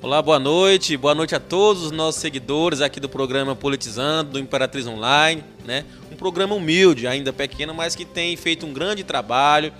Olá, boa noite. Boa noite a todos os nossos seguidores aqui do programa Politizando, do Imperatriz Online, né? Um programa humilde, ainda pequeno, mas que tem feito um grande trabalho,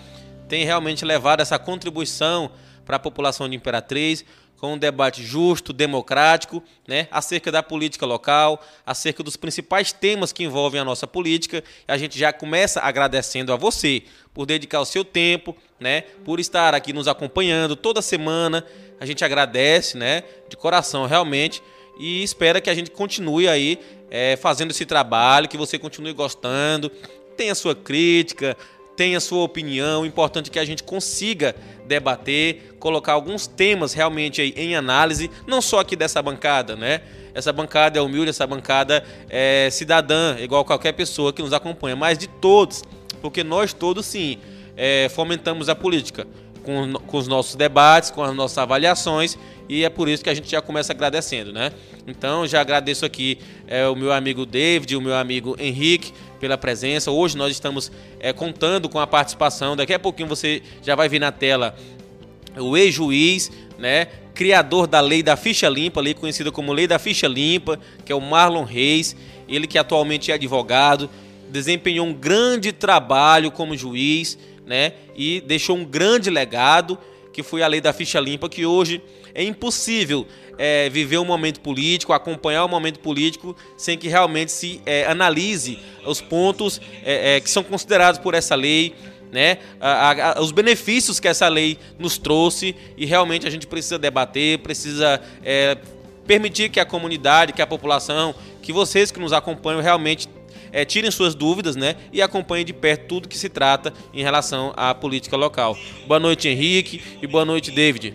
tem realmente levado essa contribuição para a população de Imperatriz, com um debate justo, democrático, né, acerca da política local, acerca dos principais temas que envolvem a nossa política. A gente já começa agradecendo a você por dedicar o seu tempo, né, por estar aqui nos acompanhando toda semana. A gente agradece, né, de coração realmente e espera que a gente continue aí é, fazendo esse trabalho, que você continue gostando, tenha sua crítica, tenha sua opinião. O importante é que a gente consiga debater, colocar alguns temas realmente aí em análise, não só aqui dessa bancada, né? Essa bancada é humilde, essa bancada é cidadã, igual qualquer pessoa que nos acompanha, mas de todos, porque nós todos sim é, fomentamos a política com, com os nossos debates, com as nossas avaliações e é por isso que a gente já começa agradecendo, né? Então já agradeço aqui é, o meu amigo David, o meu amigo Henrique pela presença. Hoje nós estamos é, contando com a participação. Daqui a pouquinho você já vai ver na tela o ex-juiz, né? Criador da lei da ficha limpa, lei conhecida como lei da ficha limpa, que é o Marlon Reis. Ele que atualmente é advogado, desempenhou um grande trabalho como juiz, né? E deixou um grande legado, que foi a lei da ficha limpa, que hoje é impossível é, viver um momento político, acompanhar o um momento político, sem que realmente se é, analise os pontos é, é, que são considerados por essa lei, né? A, a, os benefícios que essa lei nos trouxe e realmente a gente precisa debater, precisa é, permitir que a comunidade, que a população, que vocês que nos acompanham realmente é, tirem suas dúvidas né, e acompanhem de perto tudo que se trata em relação à política local. Boa noite, Henrique, e boa noite, David.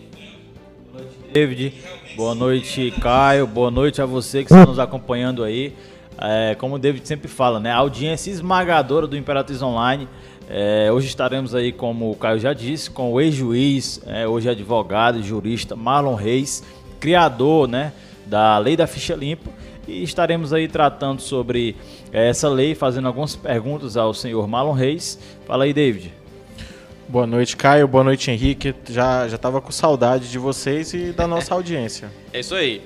Boa noite, David. Boa noite, Caio. Boa noite a você que está nos acompanhando aí. É, como o David sempre fala, né? A audiência esmagadora do Imperatriz Online. É, hoje estaremos aí, como o Caio já disse, com o ex-juiz, é, hoje advogado e jurista Marlon Reis, criador né, da Lei da Ficha Limpa. E estaremos aí tratando sobre é, essa lei, fazendo algumas perguntas ao senhor Marlon Reis. Fala aí, David. Boa noite, Caio. Boa noite, Henrique. Já já estava com saudade de vocês e da nossa audiência. É isso aí.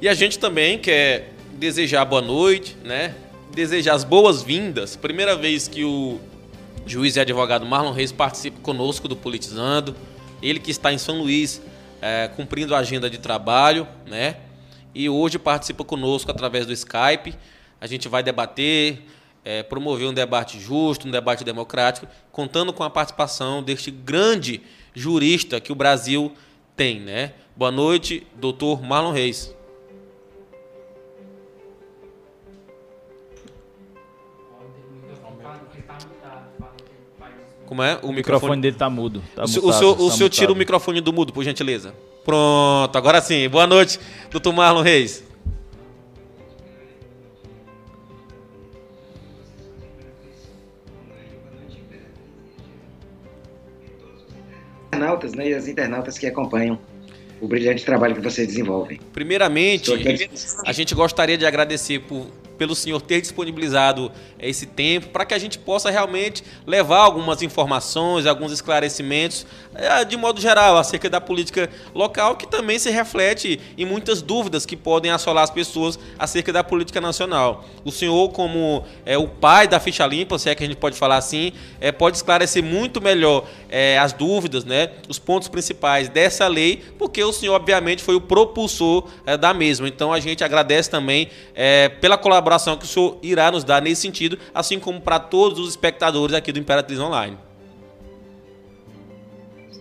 E a gente também quer desejar boa noite, né? Desejar as boas-vindas. Primeira vez que o juiz e advogado Marlon Reis participa conosco do Politizando. Ele que está em São Luís é, cumprindo a agenda de trabalho, né? E hoje participa conosco através do Skype. A gente vai debater é, promover um debate justo, um debate democrático, contando com a participação deste grande jurista que o Brasil tem. Né? Boa noite, doutor Marlon Reis. Como é? O, o microfone... microfone dele está mudo. Tá o, mutado, o senhor, o tá senhor tira o microfone do mudo, por gentileza. Pronto, agora sim. Boa noite, doutor Marlon Reis. internautas né, e as internautas que acompanham o brilhante trabalho que vocês desenvolvem. Primeiramente, a gente gostaria de agradecer por pelo senhor ter disponibilizado esse tempo para que a gente possa realmente levar algumas informações, alguns esclarecimentos, de modo geral, acerca da política local, que também se reflete em muitas dúvidas que podem assolar as pessoas acerca da política nacional. O senhor, como é, o pai da ficha limpa, se é que a gente pode falar assim, é, pode esclarecer muito melhor é, as dúvidas, né, os pontos principais dessa lei, porque o senhor, obviamente, foi o propulsor é, da mesma. Então, a gente agradece também pela colaboração colaboração que o senhor irá nos dar nesse sentido, assim como para todos os espectadores aqui do Imperatriz Online.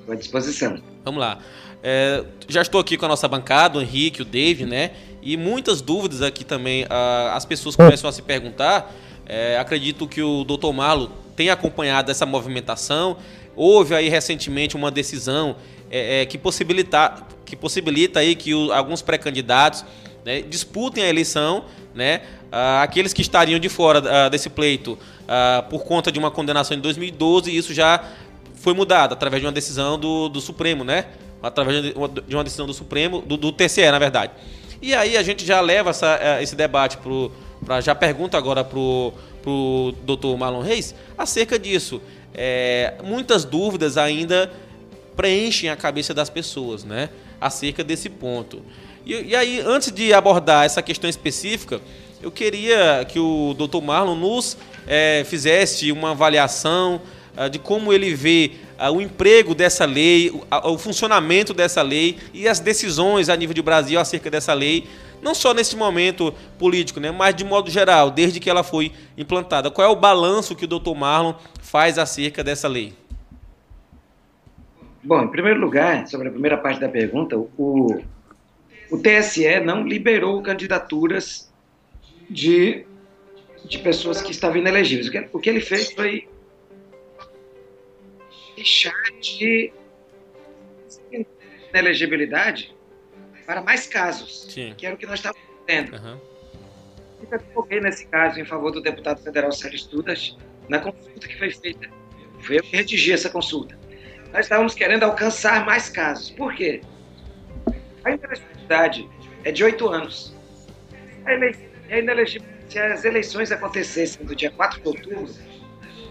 À disposição. Vamos lá. É, já estou aqui com a nossa bancada, o Henrique, o Dave, né? E muitas dúvidas aqui também. Ah, as pessoas começam a se perguntar. É, acredito que o Dr. Marlo tem acompanhado essa movimentação. Houve aí recentemente uma decisão é, é, que, possibilita, que possibilita aí que o, alguns pré-candidatos né, disputem a eleição, né? Uh, aqueles que estariam de fora uh, desse pleito uh, por conta de uma condenação em 2012, isso já foi mudado através de uma decisão do, do Supremo, né? Através de uma, de uma decisão do Supremo, do, do, TCE, na verdade. E aí a gente já leva essa, eh, esse debate para. Já pergunta agora para o doutor Marlon Reis acerca disso. É, muitas dúvidas ainda preenchem a cabeça das pessoas, né? acerca desse ponto. E, e aí, antes de abordar essa questão específica, eu queria que o Dr. Marlon nos é, fizesse uma avaliação de como ele vê uh, o emprego dessa lei, o, funcionamento dessa lei e as decisões a nível de Brasil acerca dessa lei, não só nesse momento político, né, mas de modo geral, desde que ela foi implantada. Qual é o balanço que o Dr. Marlon faz acerca dessa lei? Bom, em primeiro lugar, sobre a primeira parte da pergunta, o, o TSE não liberou candidaturas de, de pessoas que estavam inelegíveis. O que, o que ele fez foi deixar de inelegibilidade para mais casos, Sim. que era o que nós estávamos tendo. Uhum. Eu coloquei nesse caso em favor do deputado federal Sérgio Estudas na consulta que foi feita. Foi eu que redigi essa consulta. Nós estávamos querendo alcançar mais casos. Por quê? A inelegibilidade é de oito anos. A. Se as eleições acontecessem no dia 4 de outubro,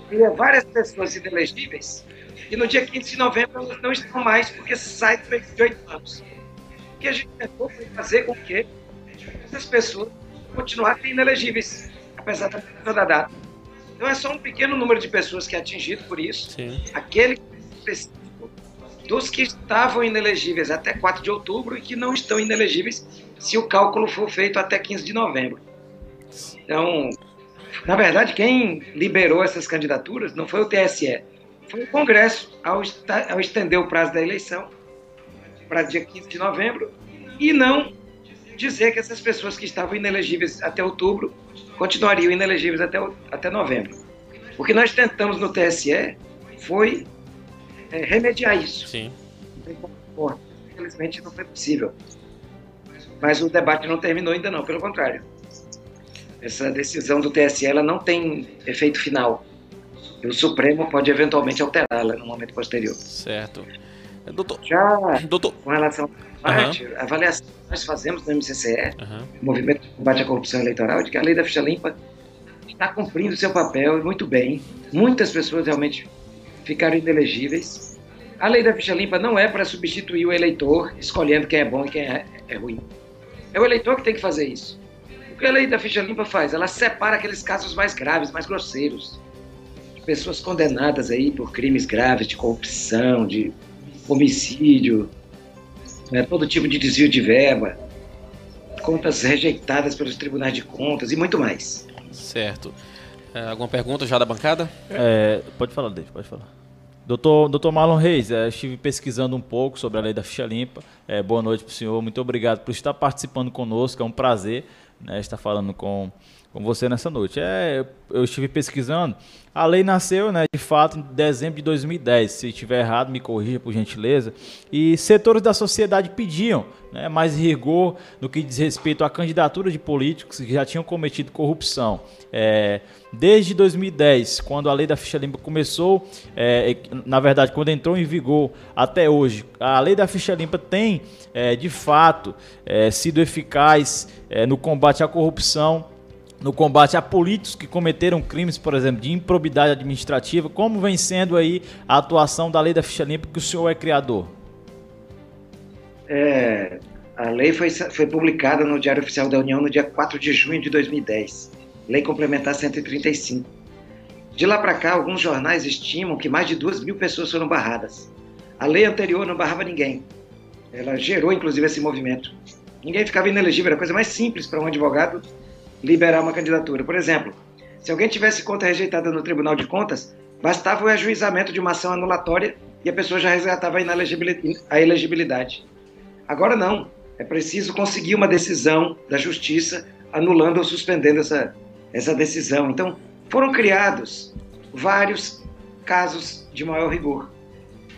teria várias pessoas inelegíveis e no dia 15 de novembro elas não estão mais porque sai de oito anos. O que a gente tentou foi fazer com que essas pessoas continuassem inelegíveis, apesar da data. Então é só um pequeno número de pessoas que é atingido por isso. Sim. Aquele dos que estavam inelegíveis até 4 de outubro e que não estão inelegíveis se o cálculo for feito até 15 de novembro. Então, na verdade, quem liberou essas candidaturas não foi o TSE, foi o Congresso, ao, ao estender o prazo da eleição para dia 15 de novembro e não dizer que essas pessoas que estavam inelegíveis até outubro continuariam inelegíveis até, até novembro. O que nós tentamos no TSE foi é, remediar isso. Sim. Infelizmente não foi possível. Mas o debate não terminou ainda não, pelo contrário. Essa decisão do TSE ela não tem efeito final. E o Supremo pode eventualmente alterá-la no momento posterior. Certo. É, doutor, Já doutor... com relação à parte, uhum. a avaliação que nós fazemos no MCCE, uhum. Movimento de Combate à Corrupção Eleitoral, de que a lei da ficha limpa está cumprindo seu papel muito bem. Muitas pessoas realmente ficaram inelegíveis. A lei da ficha limpa não é para substituir o eleitor escolhendo quem é bom e quem é, é ruim. É o eleitor que tem que fazer isso. O que a lei da ficha limpa faz? Ela separa aqueles casos mais graves, mais grosseiros. Pessoas condenadas aí por crimes graves de corrupção, de homicídio, né, todo tipo de desvio de verba, contas rejeitadas pelos tribunais de contas e muito mais. Certo. É, alguma pergunta já da bancada? É, pode falar, David, pode falar. Doutor, doutor Marlon Reis, é, estive pesquisando um pouco sobre a lei da ficha limpa. É, boa noite para o senhor, muito obrigado por estar participando conosco, é um prazer né, estar falando com, com você nessa noite. É, eu estive pesquisando. A lei nasceu, né, de fato, em dezembro de 2010. Se estiver errado, me corrija por gentileza. E setores da sociedade pediam né, mais rigor no que diz respeito à candidatura de políticos que já tinham cometido corrupção. É, desde 2010, quando a lei da ficha limpa começou, é, na verdade, quando entrou em vigor até hoje, a lei da ficha limpa tem, é, de fato, é, sido eficaz é, no combate à corrupção no combate a políticos que cometeram crimes, por exemplo, de improbidade administrativa, como vem sendo aí a atuação da lei da ficha limpa que o senhor é criador? É, a lei foi, foi publicada no Diário Oficial da União no dia 4 de junho de 2010, Lei Complementar 135. De lá para cá, alguns jornais estimam que mais de duas mil pessoas foram barradas. A lei anterior não barrava ninguém. Ela gerou, inclusive, esse movimento. Ninguém ficava inelegível, era a coisa mais simples para um advogado liberar uma candidatura. Por exemplo, se alguém tivesse conta rejeitada no Tribunal de Contas, bastava o ajuizamento de uma ação anulatória e a pessoa já resgatava a elegibilidade. Agora não, é preciso conseguir uma decisão da justiça anulando ou suspendendo essa, essa decisão. Então, foram criados vários casos de maior rigor.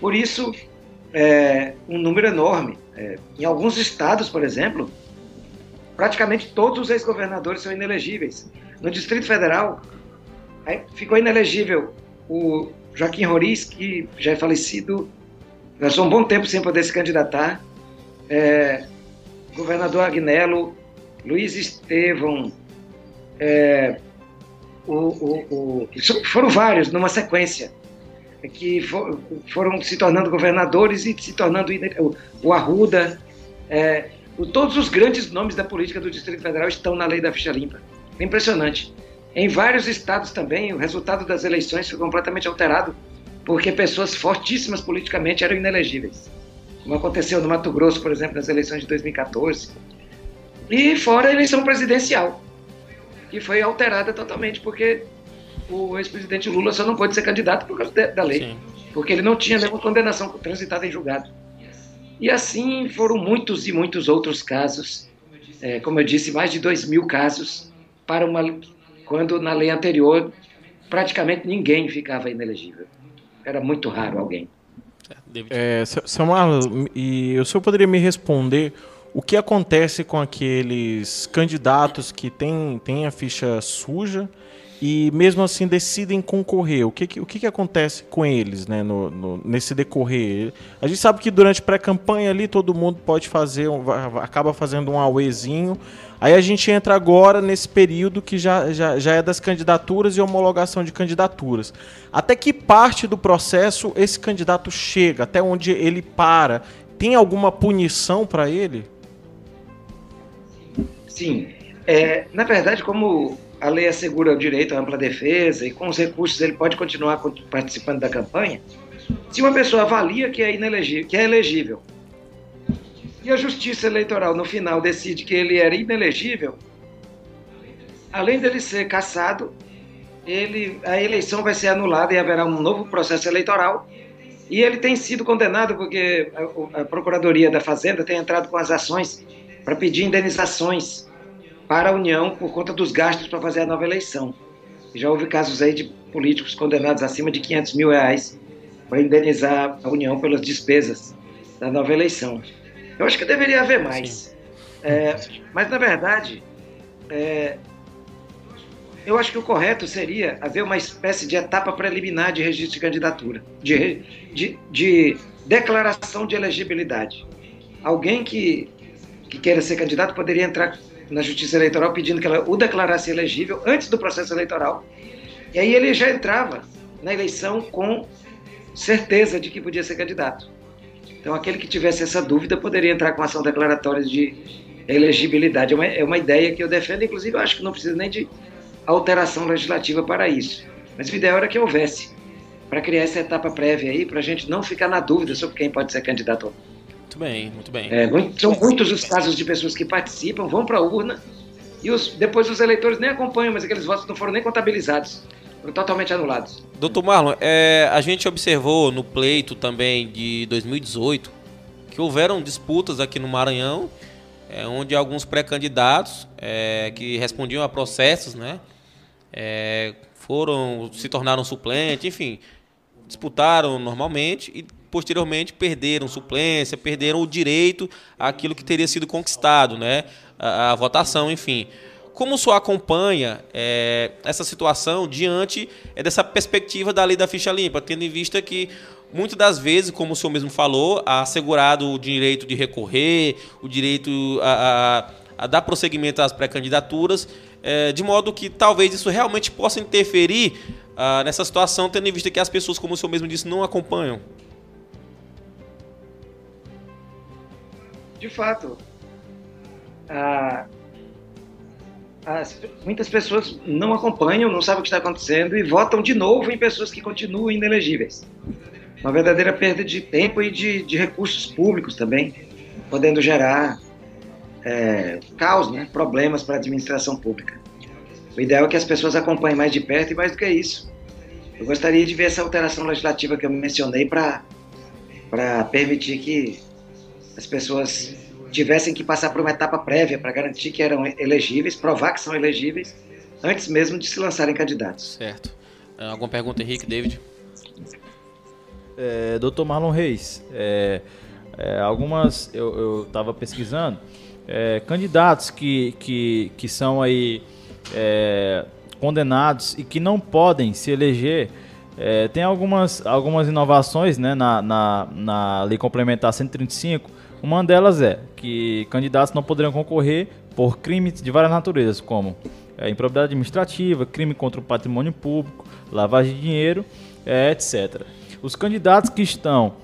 Por isso, é, um número enorme. É, em alguns estados, por exemplo, praticamente todos os ex-governadores são inelegíveis. No Distrito Federal, ficou inelegível o Joaquim Roriz, que já é falecido, passou um bom tempo sem poder se candidatar, é, governador Agnello, Luiz Estevão, é, o, o, o, foram vários numa sequência. que for, foram se tornando governadores e se tornando o Arruda, é, o, todos os grandes nomes da política do Distrito Federal estão na lei da ficha limpa. É impressionante. Em vários estados também, o resultado das eleições foi completamente alterado, porque pessoas fortíssimas politicamente eram inelegíveis. Como aconteceu no Mato Grosso, por exemplo, nas eleições de 2014. E fora a eleição presidencial, que foi alterada totalmente, porque o ex-presidente Lula só não pôde ser candidato por causa da lei, Sim. porque ele não tinha nenhuma condenação transitada em julgado. E assim foram muitos e muitos outros casos, é, como eu disse, mais de dois mil casos, para uma, quando na lei anterior praticamente ninguém ficava inelegível. Era muito raro alguém. É, Samuel, e o senhor poderia me responder o que acontece com aqueles candidatos que têm, têm a ficha suja e mesmo assim decidem concorrer. O que, que o que, que acontece com eles né, no, no, nesse decorrer? A gente sabe que durante pré-campanha ali todo mundo pode fazer, um, acaba fazendo um auezinho. Aí a gente entra agora nesse período que já, já, já é das candidaturas e homologação de candidaturas. Até que parte do processo esse candidato chega? Até onde ele para? Tem alguma punição para ele? Sim. É, na verdade, como a lei assegura o direito à ampla defesa e com os recursos ele pode continuar participando da campanha. Se uma pessoa avalia que é inelegível, que é elegível, e a Justiça Eleitoral no final decide que ele era inelegível, além dele ser cassado, ele, a eleição vai ser anulada e haverá um novo processo eleitoral. E ele tem sido condenado porque a, a Procuradoria da Fazenda tem entrado com as ações para pedir indenizações para a União por conta dos gastos para fazer a nova eleição. Já houve casos aí de políticos condenados acima de 500 mil reais para indenizar a União pelas despesas da nova eleição. Eu acho que deveria haver mais. É, mas, na verdade, é, eu acho que o correto seria haver uma espécie de etapa preliminar de registro de candidatura, de, de, de declaração de elegibilidade. Alguém que, que queira ser candidato poderia entrar na Justiça Eleitoral pedindo que ela o declarasse elegível antes do processo eleitoral. E aí ele já entrava na eleição com certeza de que podia ser candidato. Então aquele que tivesse essa dúvida poderia entrar com ação declaratória de elegibilidade. É uma, é uma ideia que eu defendo, inclusive eu acho que não precisa nem de alteração legislativa para isso. Mas o ideal era que houvesse, para criar essa etapa prévia aí, para a gente não ficar na dúvida sobre quem pode ser candidato ou não. Muito bem, muito bem. É, são muitos os casos de pessoas que participam, vão para a urna e os, depois os eleitores nem acompanham, mas aqueles votos não foram nem contabilizados. Foram totalmente anulados. Doutor Marlon, é, a gente observou no pleito também de 2018 que houveram disputas aqui no Maranhão, é, onde alguns pré-candidatos é, que respondiam a processos, né, é, foram se tornaram suplentes, enfim, disputaram normalmente e posteriormente perderam suplência, perderam o direito àquilo que teria sido conquistado, né? A, a votação, enfim. Como o senhor acompanha é, essa situação diante é, dessa perspectiva da lei da ficha limpa, tendo em vista que muitas das vezes, como o senhor mesmo falou, assegurado o direito de recorrer, o direito a, a, a dar prosseguimento às pré-candidaturas, é, de modo que talvez isso realmente possa interferir ah, nessa situação, tendo em vista que as pessoas, como o senhor mesmo disse, não acompanham. De fato, a, as, muitas pessoas não acompanham, não sabem o que está acontecendo e votam de novo em pessoas que continuam inelegíveis. Uma verdadeira perda de tempo e de, de recursos públicos também, podendo gerar é, caos, né, problemas para a administração pública. O ideal é que as pessoas acompanhem mais de perto e mais do que isso. Eu gostaria de ver essa alteração legislativa que eu mencionei para permitir que as pessoas tivessem que passar por uma etapa prévia para garantir que eram elegíveis, provar que são elegíveis, antes mesmo de se lançarem candidatos. Certo. É, alguma pergunta, Henrique, David? É, Doutor Marlon Reis, é, é, algumas eu estava pesquisando, é, candidatos que, que, que são aí é, condenados e que não podem se eleger, é, tem algumas, algumas inovações né, na, na, na Lei Complementar 135 uma delas é que candidatos não poderão concorrer por crimes de várias naturezas, como é, improbidade administrativa, crime contra o patrimônio público, lavagem de dinheiro, é, etc. Os candidatos que estão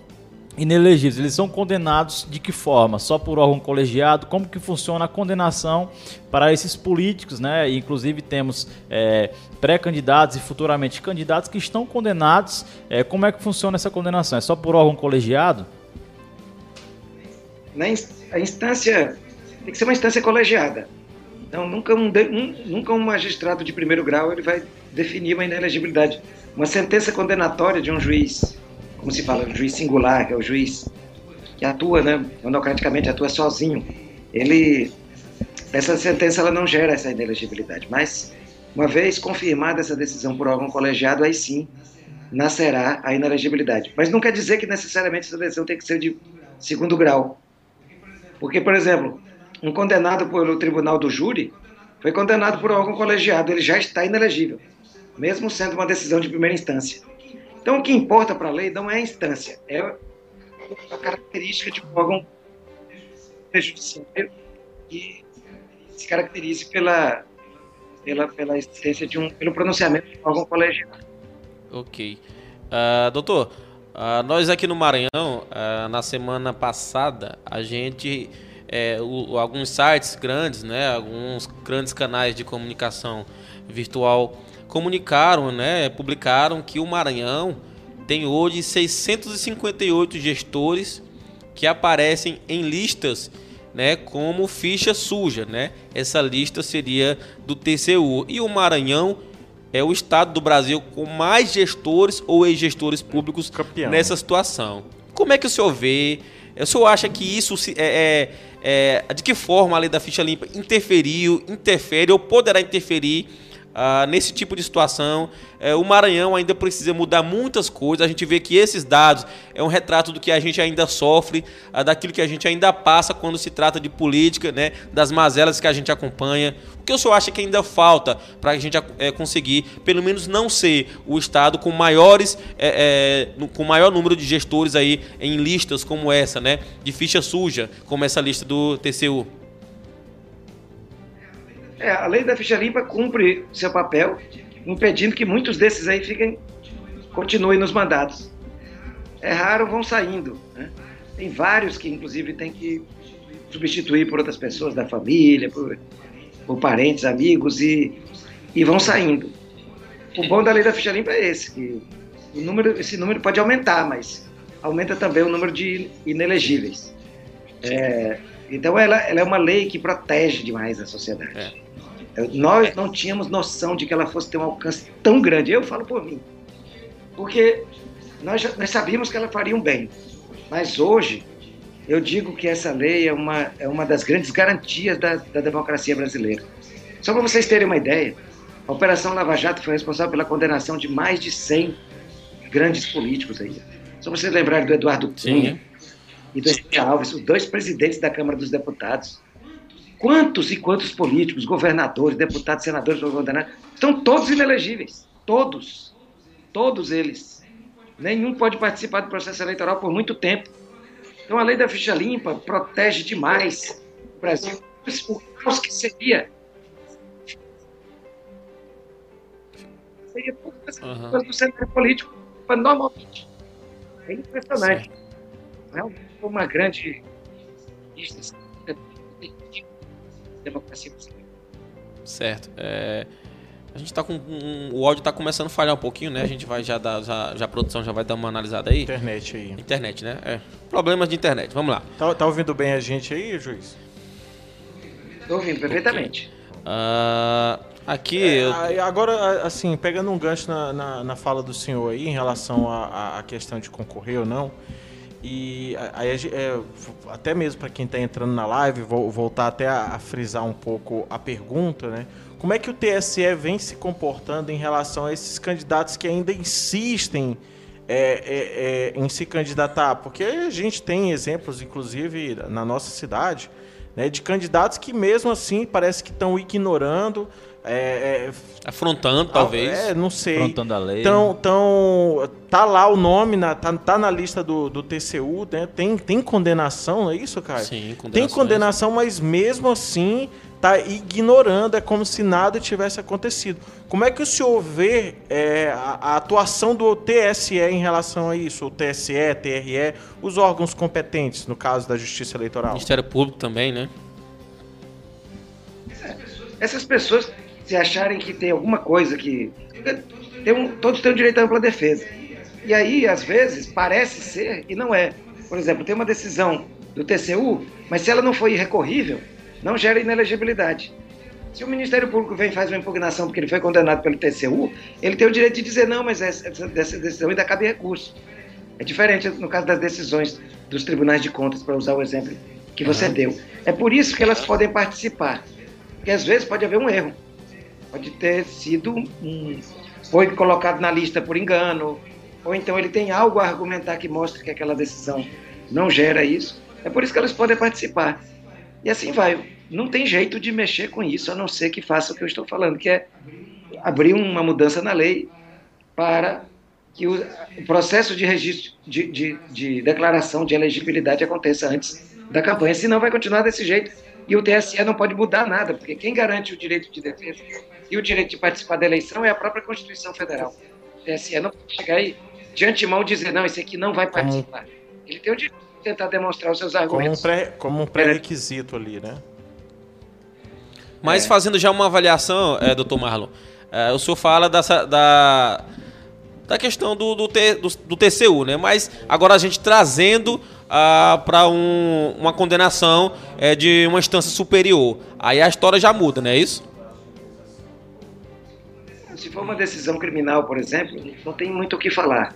inelegíveis, eles são condenados de que forma? Só por órgão colegiado? Como que funciona a condenação para esses políticos, né? Inclusive temos é, pré-candidatos e futuramente candidatos que estão condenados. É, como é que funciona essa condenação? É só por órgão colegiado? Na a instância tem que ser uma instância colegiada. Então nunca um, um, nunca um magistrado de primeiro grau ele vai definir uma inelegibilidade. Uma sentença condenatória de um juiz como se fala, o juiz singular, que é o juiz que atua, né, monocraticamente, atua sozinho. Ele, essa sentença ela não gera essa inelegibilidade, mas uma vez confirmada essa decisão por órgão colegiado, aí sim nascerá a inelegibilidade. Mas não quer dizer que necessariamente essa decisão tem que ser de segundo grau. Porque, por exemplo, um condenado pelo tribunal do júri foi condenado por órgão colegiado, ele já está inelegível, mesmo sendo uma decisão de primeira instância. Então, o que importa para a lei não é a instância, é a característica de um órgão judiciário que se caracterize pela, pela, pela existência de um, pelo pronunciamento de um órgão colegiado. Ok. Uh, doutor, uh, nós aqui no Maranhão, uh, na semana passada, a gente, é, o, alguns sites grandes, né, alguns grandes canais de comunicação virtual comunicaram, né, publicaram que o Maranhão tem hoje 658 gestores que aparecem em listas, né, como ficha suja, né? Essa lista seria do TCU e o Maranhão é o estado do Brasil com mais gestores ou ex-gestores públicos Campeão. nessa situação. Como é que o senhor vê? O senhor acha que isso é, é, é de que forma a lei da ficha limpa interferiu, interfere ou poderá interferir ah, nesse tipo de situação. É, o Maranhão ainda precisa mudar muitas coisas. A gente vê que esses dados é um retrato do que a gente ainda sofre, ah, daquilo que a gente ainda passa quando se trata de política, né, das mazelas que a gente acompanha. O que eu só acho que ainda falta para a gente é, conseguir, pelo menos não ser o estado com maiores, é, é, com maior número de gestores aí em listas como essa, né, de ficha suja, como essa lista do TCU. É, a lei da ficha limpa cumpre seu papel, impedindo que muitos desses aí fiquem, continuem nos mandados. É raro, vão saindo. Né? Tem vários que, inclusive, tem que substituir por outras pessoas da família, por, por parentes, amigos, e, e vão saindo. O bom da lei da ficha limpa é esse, que o número, esse número pode aumentar, mas aumenta também o número de inelegíveis. É, então ela, ela, é uma lei que protege demais a sociedade. É. Nós não tínhamos noção de que ela fosse ter um alcance tão grande. Eu falo por mim. Porque nós, nós sabíamos que ela faria um bem. Mas hoje, eu digo que essa lei é uma, é uma das grandes garantias da, da democracia brasileira. Só para vocês terem uma ideia, a Operação Lava Jato foi responsável pela condenação de mais de 100 grandes políticos aí. Só vocês lembrarem do Eduardo Cunha Sim. e do Sim. Alves, os dois presidentes da Câmara dos Deputados. Quantos e quantos políticos, governadores, deputados, senadores, estão todos inelegíveis. Todos. Todos eles. Nenhum pode participar do processo eleitoral por muito tempo. Então a lei da ficha limpa protege demais o Brasil. O caos que seria. Seria tudo essa uhum. do centro político normalmente. É impressionante. Realmente foi uma grande democracia brasileira. Certo. É, a gente tá com. Um, o áudio tá começando a falhar um pouquinho, né? A gente vai já dar. Já, já a produção já vai dar uma analisada aí. Internet aí. Internet, né? É. Problemas de internet. Vamos lá. Tá, tá ouvindo bem a gente aí, juiz? Tô ouvindo perfeitamente. Okay. Uh, aqui. É, eu... Agora, assim, pegando um gancho na, na, na, fala do senhor aí em relação à questão de concorrer ou não. E aí, é, até mesmo para quem está entrando na live, vou voltar até a, a, frisar um pouco a pergunta, né? Como é que o TSE vem se comportando em relação a esses candidatos que ainda insistem é, é, é, em se candidatar? Porque a gente tem exemplos, inclusive, na nossa cidade, né, de candidatos que mesmo assim parece que estão ignorando é, é, Afrontando, talvez. É, não sei. Afrontando a lei. Então, então tá lá o nome, na, tá, tá na lista do, do TCU, né? Tem, tem condenação, é isso, cara? Sim, Tem condenação, mas mesmo assim tá ignorando, é como se nada tivesse acontecido. Como é que o senhor vê é, a, a, atuação do TSE em relação a isso? O TSE, TRE, os órgãos competentes, no caso da Justiça Eleitoral? Ministério Público também, né? Essas pessoas se acharem que tem alguma coisa que. Tem um, todos têm o direito à ampla defesa. E aí, às vezes, parece ser e não é. Por exemplo, tem uma decisão do TCU, mas se ela não for irrecorrível, não gera inelegibilidade. Se o Ministério Público vem e faz uma impugnação porque ele foi condenado pelo TCU, ele tem o direito de dizer não, mas essa, essa decisão ainda cabe recurso. É diferente no caso das decisões dos tribunais de contas, para usar o exemplo que você uhum. deu. É por isso que elas podem participar. Porque às vezes pode haver um erro. Pode ter sido um. Foi colocado na lista por engano, ou então ele tem algo a argumentar que mostra que aquela decisão não gera isso. É por isso que elas podem participar. E assim vai. Não tem jeito de mexer com isso, a não ser que faça o que eu estou falando, que é abrir uma mudança na lei para que o, processo de registro, de, de, de declaração de elegibilidade aconteça antes da campanha. Senão vai continuar desse jeito e o TSE não pode mudar nada, porque quem garante o direito de defesa e o direito de participar da eleição é a própria Constituição Federal. O TSE não pode chegar aí de antemão dizer, não, esse aqui não vai participar. Ele tem o direito de tentar demonstrar os seus argumentos. Como um pré-requisito pré ali, né? Mas é. fazendo já uma avaliação, é, doutor Marlon, é, o senhor fala dessa, da, da questão do, do, do, do TCU, né? Mas agora a gente trazendo ah, para um, uma condenação é, de uma instância superior. Aí a história já muda, não é isso? Se for uma decisão criminal, por exemplo, não tem muito o que falar.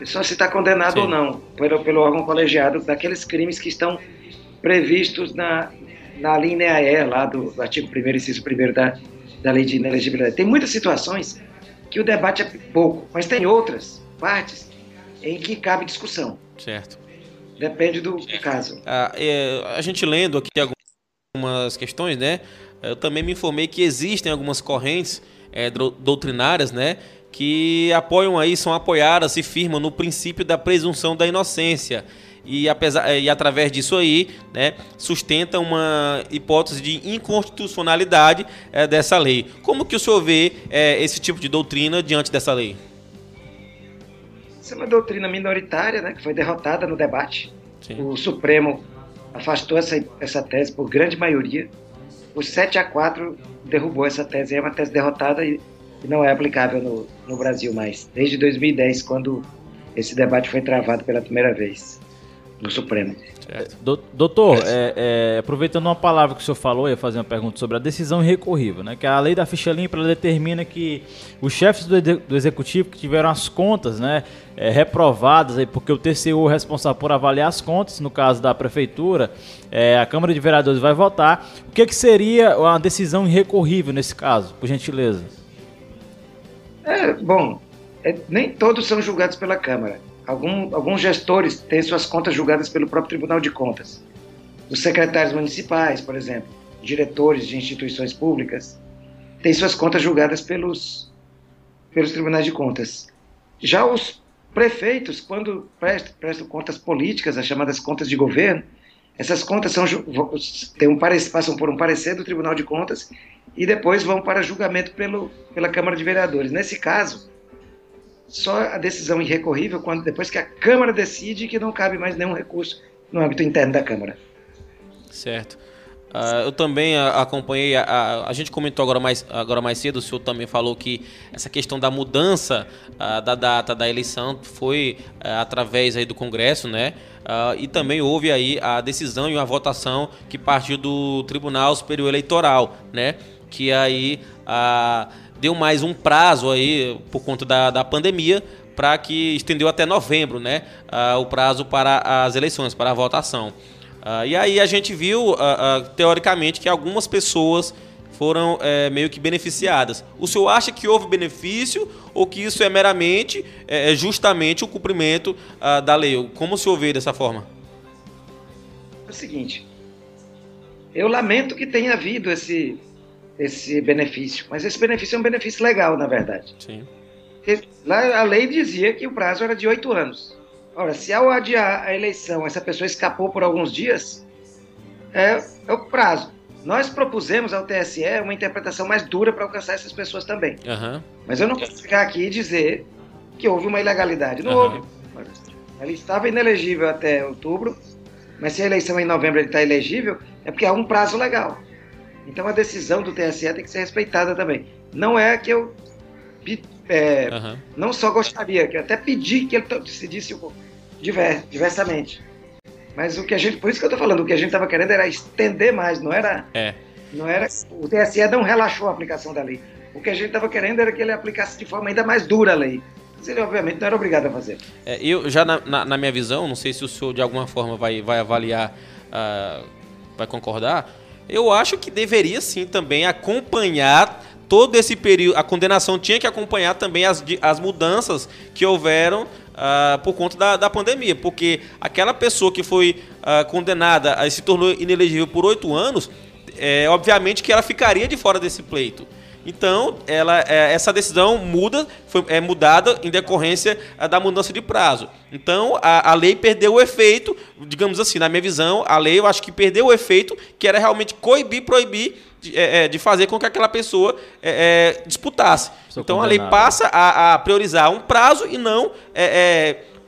É só se está condenado Sim. ou não pelo, pelo órgão colegiado daqueles crimes que estão previstos na, na linha E lá do, do artigo 1 inciso 1 da, da lei de inelegibilidade. Tem muitas situações que o debate é pouco, mas tem outras partes em que cabe discussão. Certo. Depende do, do caso. Ah, é, a gente lendo aqui algumas questões, né? Eu também me informei que existem algumas correntes é, doutrinárias, né? Que apoiam aí, são apoiadas e firmam no princípio da presunção da inocência. E, apesar, e através disso aí, né, sustenta uma hipótese de inconstitucionalidade é, dessa lei. Como que o senhor vê é, esse tipo de doutrina diante dessa lei? Isso é uma doutrina minoritária, né, que foi derrotada no debate. Sim. O Supremo afastou essa, essa tese por grande maioria. O 7 a 4 derrubou essa tese. É uma tese derrotada e, e não é aplicável no, no Brasil mais. Desde 2010, quando esse debate foi travado pela primeira vez no Supremo. Doutor, é, é, aproveitando uma palavra que o senhor falou, eu ia fazer uma pergunta sobre a decisão irrecorrível, né? Que a lei da ficha limpa determina que os chefes do, do, executivo que tiveram as contas, né, é, reprovadas aí, porque o TCU é responsável por avaliar as contas, no caso da prefeitura, é, a Câmara de Vereadores vai votar. O que, que seria uma decisão irrecorrível nesse caso, por gentileza? É, bom, é, nem todos são julgados pela Câmara. Algum, alguns gestores têm suas contas julgadas pelo próprio Tribunal de Contas. Os secretários municipais, por exemplo, diretores de instituições públicas, têm suas contas julgadas pelos, pelos tribunais de contas. Já os prefeitos, quando prestam, prestam contas políticas, as chamadas contas de governo, essas contas são, um, passam por um parecer do Tribunal de Contas e depois vão para julgamento pelo, pela Câmara de Vereadores. Nesse caso, só a decisão irrecorrível quando depois que a Câmara decide que não cabe mais nenhum recurso no âmbito interno da Câmara. Certo. Uh, eu também acompanhei, a, a, a, gente comentou agora mais, agora mais cedo, o senhor também falou que essa questão da mudança uh, da data da eleição foi uh, através aí do Congresso, né? e também houve aí a decisão e uma votação que partiu do Tribunal Superior Eleitoral, né? Que aí deu mais um prazo aí por conta da, da pandemia para que estendeu até novembro, né? O prazo para as eleições, para a votação. Uh, e aí a gente viu, uh, teoricamente, que algumas pessoas foram é, meio que beneficiadas. O senhor acha que houve benefício ou que isso é meramente, é, justamente o cumprimento da lei? Como o senhor vê dessa forma? É o seguinte, eu lamento que tenha havido esse esse benefício. Mas esse benefício é um benefício legal, na verdade. Sim. Lá a lei dizia que o prazo era de oito anos. Ora, se ao adiar a eleição essa pessoa escapou por alguns dias, é, é o prazo. Nós propusemos ao TSE uma interpretação mais dura para alcançar essas pessoas também. Uhum. Mas eu não posso ficar aqui e dizer que houve uma ilegalidade. Não uhum. houve. Ele estava inelegível até outubro, mas se a eleição é em novembro ele está elegível, é porque há um prazo legal. Então a decisão do TSE tem que ser respeitada também. Não é que eu é, uhum. não só gostaria, que eu até pedi que ele decidisse diver, diversamente. Mas o que a gente, por isso que eu estou falando, o que a gente estava querendo era estender mais, não era, é. não era. O TSE não relaxou a aplicação da lei. O que a gente estava querendo era que ele aplicasse de forma ainda mais dura a lei. Mas ele, obviamente, não era obrigado a fazer. É, eu, já na, na, na, minha visão, não sei se o senhor de alguma forma vai, vai avaliar, uh, vai concordar, eu acho que deveria sim também acompanhar todo esse período. A condenação tinha que acompanhar também as, as mudanças que houveram uh, por conta da, da pandemia. Porque aquela pessoa que foi uh, condenada e se tornou inelegível por oito anos, é, obviamente que ela ficaria de fora desse pleito. Então, ela, é, essa decisão muda, foi é mudada em decorrência é, da mudança de prazo. Então, a, a lei perdeu o efeito, digamos assim, na minha visão, a lei eu acho que perdeu o efeito que era realmente coibir, proibir de, é, de fazer com que aquela pessoa é disputasse. Sou então, condenado. a lei passa a, a, priorizar um prazo e não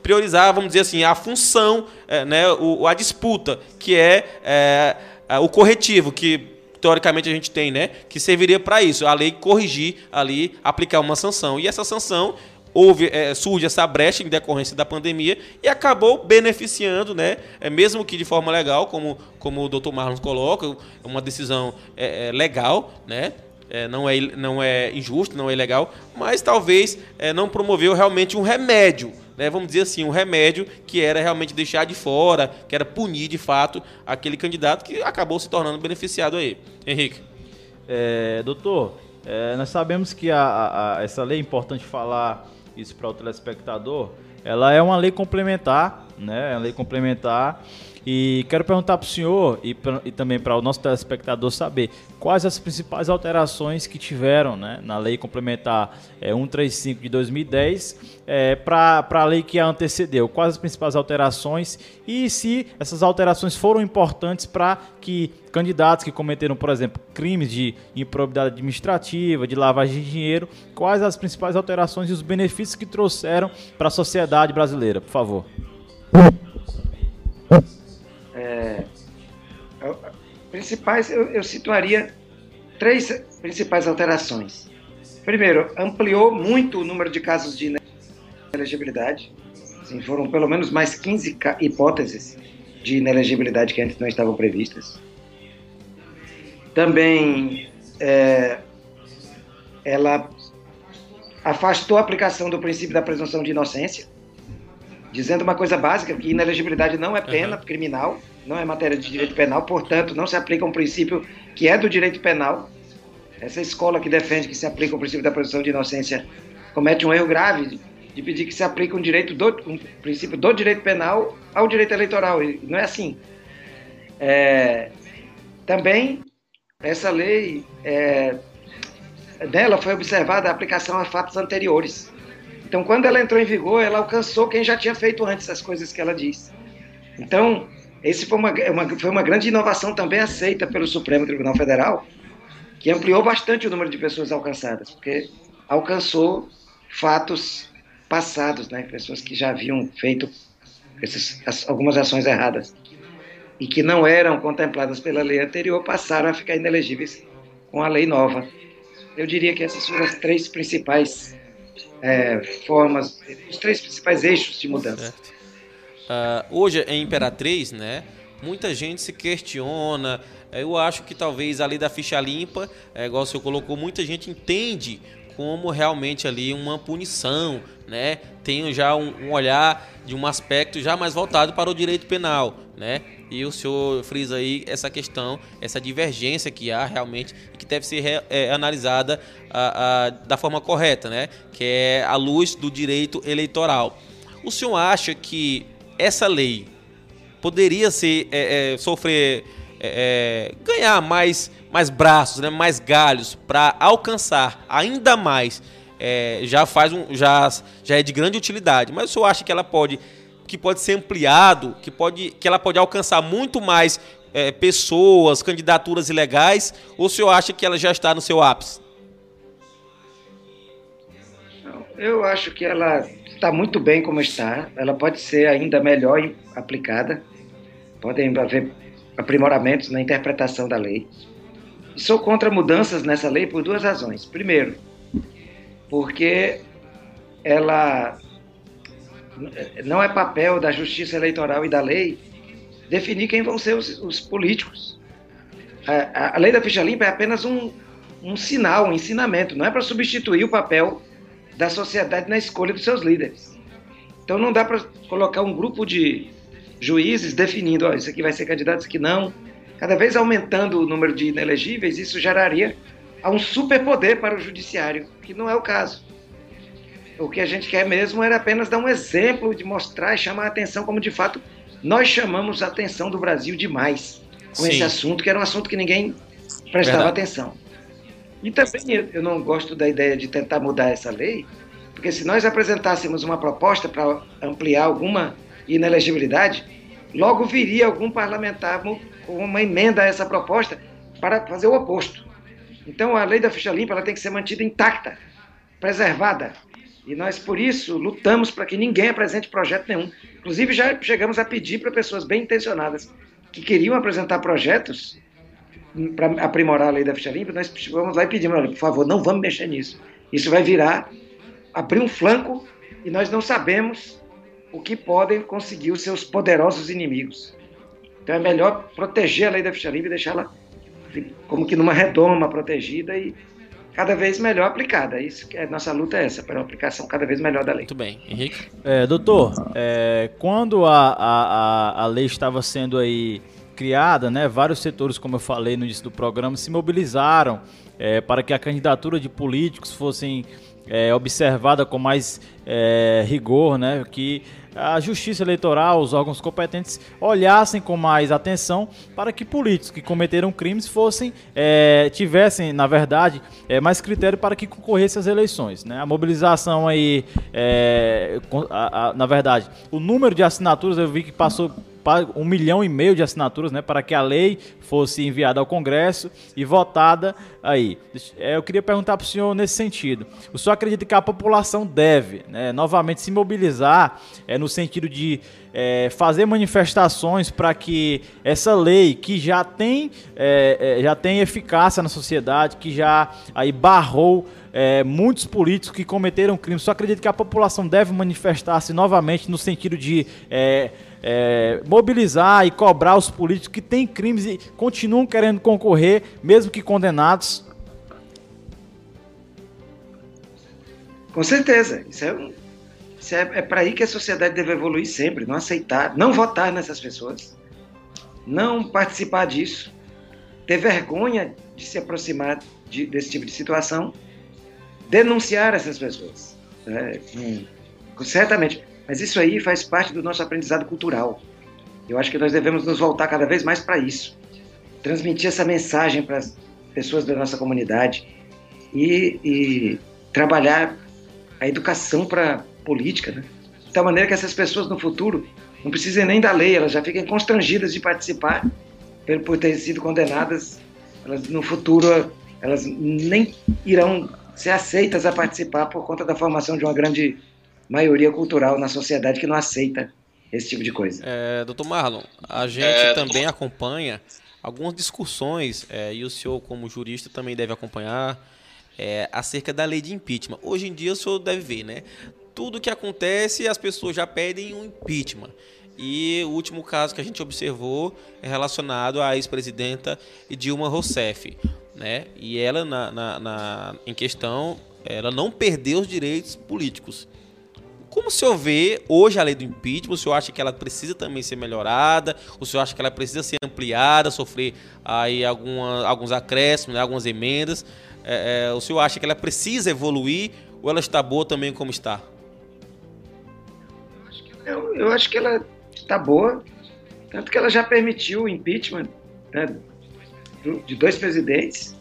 priorizar, vamos dizer assim, a função, né, o, a disputa, que é o corretivo, que teoricamente a gente tem, né, que serviria para isso, a lei corrigir ali, aplicar uma sanção. E essa sanção houve é, surge essa brecha em decorrência da pandemia e acabou beneficiando, né, é, mesmo que de forma legal, como, como o Dr. Marlon coloca, uma decisão é, é, legal, né, é, não, é, não é injusto, não é ilegal, mas talvez é, não promoveu realmente um remédio né, vamos dizer assim, um remédio que era realmente deixar de fora, que era punir de fato aquele candidato que acabou se tornando beneficiado aí. Henrique. É, doutor, é, nós sabemos que a, a, essa lei, é importante falar isso para o telespectador, ela é uma lei complementar, né? É uma lei complementar e quero perguntar para o senhor e, pra, e também para o nosso telespectador saber quais as principais alterações que tiveram né, na lei complementar é, 135 de 2010 é, para a lei que a antecedeu. Quais as principais alterações e se essas alterações foram importantes para que candidatos que cometeram, por exemplo, crimes de improbidade administrativa, de lavagem de dinheiro, quais as principais alterações e os benefícios que trouxeram para a sociedade brasileira, por favor. É, principais, eu, eu situaria três principais alterações. Primeiro, ampliou muito o número de casos de inelegibilidade. Assim, foram pelo menos mais 15 hipóteses de inelegibilidade que antes não estavam previstas. Também é, ela afastou a aplicação do princípio da presunção de inocência, dizendo uma coisa básica, que inelegibilidade não é pena uhum. criminal, não é matéria de direito penal, portanto, não se aplica um princípio que é do direito penal. Essa escola que defende que se aplica o princípio da presunção de inocência comete um erro grave de pedir que se aplique um direito do, um princípio do direito penal ao direito eleitoral. Não é assim. É, também essa lei é, dela foi observada a aplicação a fatos anteriores. Então, quando ela entrou em vigor, ela alcançou quem já tinha feito antes as coisas que ela diz. Então, esse foi uma, uma, foi uma grande inovação também aceita pelo Supremo Tribunal Federal, que ampliou bastante o número de pessoas alcançadas, porque alcançou fatos passados, né? pessoas que já haviam feito algumas ações erradas e que não eram contempladas pela lei anterior passaram a ficar inelegíveis com a lei nova. Eu diria que essas foram as três principais é, formas, os três principais eixos de mudança. Uh, hoje em Imperatriz, né? Muita gente se questiona. Eu acho que talvez ali da ficha limpa, é, igual o senhor colocou, muita gente entende como realmente ali uma punição, né? Tem já um, um, olhar de um aspecto já mais voltado para o direito penal, né? E o senhor frisa aí essa questão, essa divergência que há realmente e que deve ser é, analisada a, a, da forma correta, né? Que é a luz do direito eleitoral. O senhor acha que essa lei poderia ser é, é, sofrer é, é, ganhar mais, mais braços, né, mais galhos para alcançar ainda mais, é, já faz um, já, já é de grande utilidade. Mas o senhor acha que ela pode que pode ser ampliado, que, pode, que ela pode alcançar muito mais é, pessoas, candidaturas ilegais, ou o senhor acha que ela já está no seu ápice? Eu acho que ela está muito bem como está. Ela pode ser ainda melhor aplicada. Podem haver aprimoramentos na interpretação da lei. Sou contra mudanças nessa lei por duas razões. Primeiro, porque ela não é papel da justiça eleitoral e da lei definir quem vão ser os, os políticos. A, a, lei da ficha limpa é apenas um, um sinal, um ensinamento, não é para substituir o papel da sociedade na escolha dos seus líderes. Então não dá para colocar um grupo de juízes definindo, ó, isso aqui vai ser candidato, isso aqui não. Cada vez aumentando o número de inelegíveis, isso geraria um superpoder para o judiciário, que não é o caso. O que a gente quer mesmo era apenas dar um exemplo de mostrar e chamar a atenção como de fato nós chamamos a atenção do Brasil demais com Sim. esse assunto, que era um assunto que ninguém prestava Verdade. atenção. E também eu não gosto da ideia de tentar mudar essa lei, porque se nós apresentássemos uma proposta para ampliar alguma inelegibilidade, logo viria algum parlamentar com uma emenda a essa proposta para fazer o oposto. Então a lei da ficha limpa ela tem que ser mantida intacta, preservada. E nós, por isso, lutamos para que ninguém apresente projeto nenhum. Inclusive, já chegamos a pedir para pessoas bem intencionadas que queriam apresentar projetos para aprimorar a lei da ficha limpa, nós vamos lá e pedimos, olha, por favor, não vamos mexer nisso. Isso vai virar, abrir um flanco e nós não sabemos o que podem conseguir os seus poderosos inimigos. Então é melhor proteger a lei da ficha limpa e deixá-la como que numa redoma protegida e cada vez melhor aplicada. Isso que é nossa luta é essa, para uma aplicação cada vez melhor da lei. Muito bem, Henrique. É, doutor, é, quando a, a, a lei estava sendo aí criada, né, vários setores, como eu falei no início do programa, se mobilizaram é, para que a candidatura de políticos fossem é, observada com mais é, rigor, né, que a justiça eleitoral, os órgãos competentes olhassem com mais atenção para que políticos que cometeram crimes fossem é, tivessem, na verdade, é, mais critério para que concorressem às eleições. Né? A mobilização aí, é, a, a, na verdade, o número de assinaturas eu vi que passou um milhão e meio de assinaturas né, para que a lei fosse enviada ao Congresso e votada aí. É, eu queria perguntar para o senhor nesse sentido. O senhor acredita que a população deve né, novamente se mobilizar é, no sentido de é, fazer manifestações para que essa lei que já tem, é, é, já tem eficácia na sociedade, que já aí barrou é, muitos políticos que cometeram crimes. Só acredito que a população deve manifestar-se novamente no sentido de é, é, mobilizar e cobrar os políticos que têm crimes e continuam querendo concorrer, mesmo que condenados? Com certeza. Isso é, isso é, é para aí que a sociedade deve evoluir sempre, não aceitar, não votar nessas pessoas, não participar disso, ter vergonha de se aproximar de, desse tipo de situação, denunciar essas pessoas. É, hum, certamente. Mas isso aí faz parte do nosso aprendizado cultural. Eu acho que nós devemos nos voltar cada vez mais para isso. Transmitir essa mensagem para as pessoas da nossa comunidade e, e trabalhar a educação para política, né? de tal maneira que essas pessoas no futuro não precisem nem da lei, elas já fiquem constrangidas de participar por ter sido condenadas. Elas no futuro elas nem irão ser aceitas a participar por conta da formação de uma grande maioria cultural na sociedade que não aceita esse tipo de coisa. É, doutor Marlon, a gente é, também acompanha algumas discussões, é, e o senhor, como jurista, também deve acompanhar, é, acerca da lei de impeachment. Hoje em dia, o senhor deve ver, né? Tudo que acontece, as pessoas já pedem um impeachment. E o último caso que a gente observou é relacionado à ex-presidenta Dilma Rousseff. Né? E ela, na, na, na, em questão, ela não perdeu os direitos políticos. Como o senhor vê hoje a lei do impeachment? O senhor acha que ela precisa também ser melhorada? O senhor acha que ela precisa ser ampliada, sofrer aí alguma, alguns acréscimos, né, algumas emendas? É, é, o senhor acha que ela precisa evoluir ou ela está boa também como está? Eu, eu acho que ela está boa, tanto que ela já permitiu o impeachment né, de dois presidentes,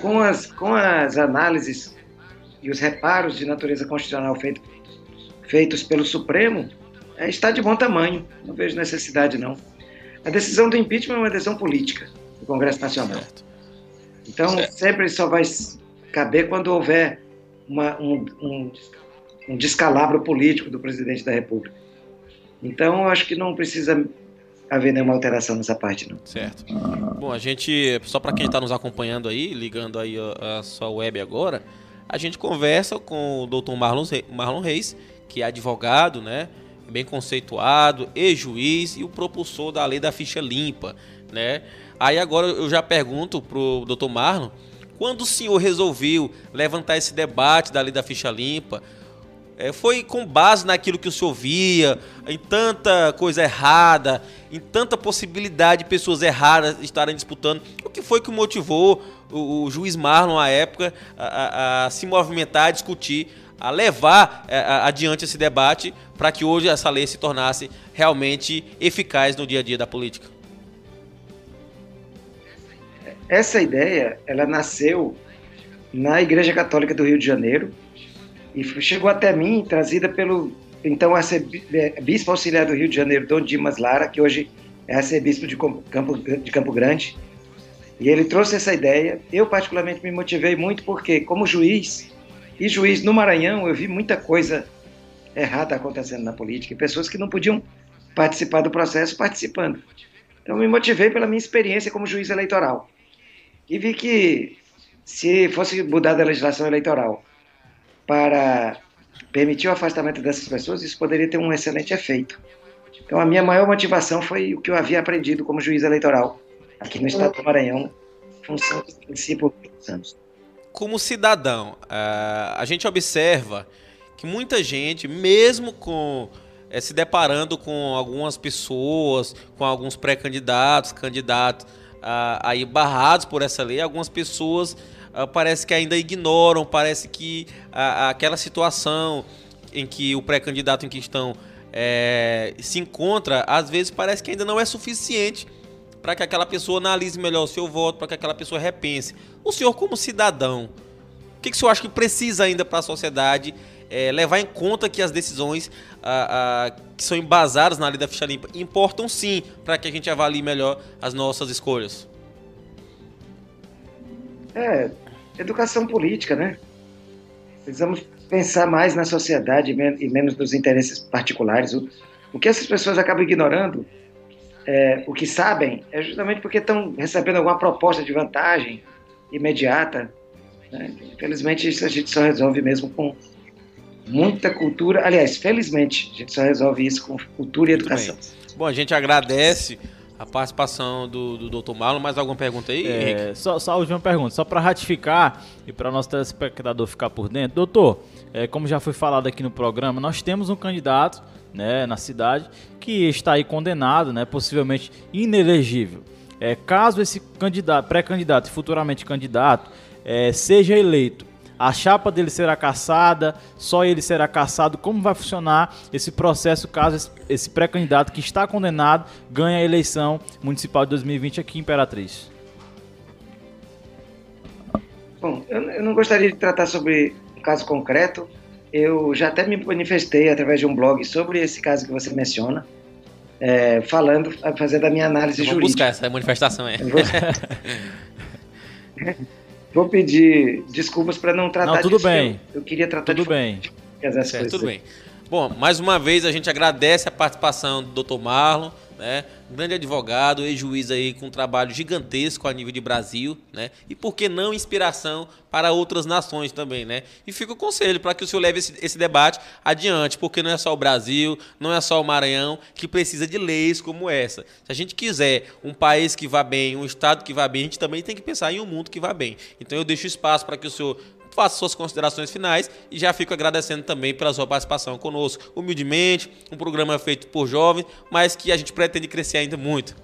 com as, com as análises e os reparos de natureza constitucional feito, feitos pelo Supremo, é, está de bom tamanho. Não vejo necessidade, não. A decisão do impeachment é uma decisão política do Congresso Nacional. Então, certo. sempre só vai caber quando houver uma, um, um, um descalabro político do presidente da República. Então, acho que não precisa haver nenhuma alteração nessa parte, não. Certo. Bom, a gente, só para quem está nos acompanhando aí, ligando aí a, a sua web agora, a gente conversa com o doutor Marlon, Marlon Reis, que é advogado, né? Bem conceituado, e juiz e o propulsor da lei da ficha limpa, né? Aí agora eu já pergunto pro doutor Marlon, quando o senhor resolveu levantar esse debate da lei da ficha limpa, é, foi com base naquilo que o senhor via, em tanta coisa errada, em tanta possibilidade de pessoas erradas estarem disputando. O que foi que motivou o, o juiz Marlon, à época, a, a, a, se movimentar, a discutir, a levar é, adiante esse debate para que hoje essa lei se tornasse realmente eficaz no dia a dia da política? Essa ideia, ela nasceu na Igreja Católica do Rio de Janeiro, e chegou até mim trazida pelo então arcebispo auxiliar do Rio de Janeiro, Dom Dimas Lara, que hoje é arcebispo de Campo, de Campo Grande. E ele trouxe essa ideia. Eu, particularmente, me motivei muito porque, como juiz, e juiz no Maranhão, eu vi muita coisa errada acontecendo na política, pessoas que não podiam participar do processo participando. Então, me motivei pela minha experiência como juiz eleitoral. E vi que, se fosse mudada a legislação eleitoral para permitir o afastamento dessas pessoas, isso poderia ter um excelente efeito. Então, a minha maior motivação foi o que eu havia aprendido como juiz eleitoral aqui no estado do Maranhão, função exerci por anos. Como cidadão, uh, a gente observa que muita gente, mesmo com é, se deparando com algumas pessoas, com alguns pré-candidatos, candidatos uh, aí barrados por essa lei, algumas pessoas uh, parece que ainda ignoram, parece que uh, aquela situação em que o pré-candidato em questão é, se encontra, às vezes parece que ainda não é suficiente para que aquela pessoa analise melhor o seu voto, para que aquela pessoa repense. O senhor, como cidadão, o que, que o senhor acha que precisa ainda para a sociedade é, levar em conta que as decisões ah, ah, que são embasadas na lei da ficha limpa importam sim para que a gente avalie melhor as nossas escolhas? É, educação política, né? Precisamos pensar mais na sociedade e menos nos interesses particulares. O, o que essas pessoas acabam ignorando, é, o que sabem, é justamente porque estão recebendo alguma proposta de vantagem imediata. Né? Infelizmente, isso a gente só resolve mesmo com muita cultura. Aliás, felizmente, a gente só resolve isso com cultura e educação. Bom, a gente agradece a participação do, do Dr. Marlon. Mais alguma pergunta aí, é, Henrique? Só, só a última pergunta, só para ratificar e para nosso telespectador ficar por dentro. Doutor, é, como já foi falado aqui no programa, nós temos um candidato né, na cidade que está aí condenado, né, possivelmente inelegível. É, caso esse candidato, pré-candidato e futuramente candidato é, seja eleito a chapa dele será caçada, só ele será caçado. Como vai funcionar esse processo caso esse pré-candidato que está condenado ganhe a eleição municipal de 2020 aqui em Imperatriz? Bom, eu não gostaria de tratar sobre um caso concreto. Eu já até me manifestei através de um blog sobre esse caso que você menciona, é, falando, fazendo a minha análise jurídica. Vou buscar essa manifestação aí. Vou pedir desculpas para não tratar não, tudo disso. bem. Eu, eu queria tratar tudo de bem. Certo, tudo bem. Bom, mais uma vez a gente agradece a participação do Dr. Marlon né? Um grande advogado, ex-juiz aí com um trabalho gigantesco a nível de Brasil, né? E por que não inspiração para outras nações também, né? E fica o conselho para que o senhor leve esse, esse, debate adiante, porque não é só o Brasil, não é só o Maranhão que precisa de leis como essa. Se a gente quiser um país que vá bem, um estado que vá bem, a gente também tem que pensar em um mundo que vá bem. Então eu deixo espaço para que o senhor faça suas considerações finais e já fico agradecendo também pela sua participação conosco. Humildemente, um programa feito por jovens, mas que a gente pretende crescer ainda muito.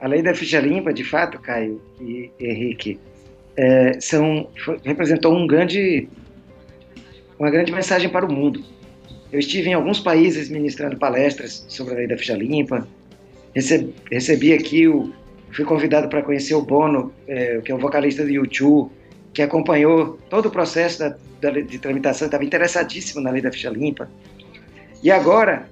A lei da ficha limpa, de fato, Caio e Henrique, é, são, representou um grande, uma grande mensagem para o mundo. Eu estive em alguns países ministrando palestras sobre a lei da ficha limpa. Recebi, aqui, o, fui convidado para conhecer o Bono, é, que é o vocalista do YouTube, que acompanhou todo o processo da, da, de tramitação, estava interessadíssimo na lei da ficha limpa. E agora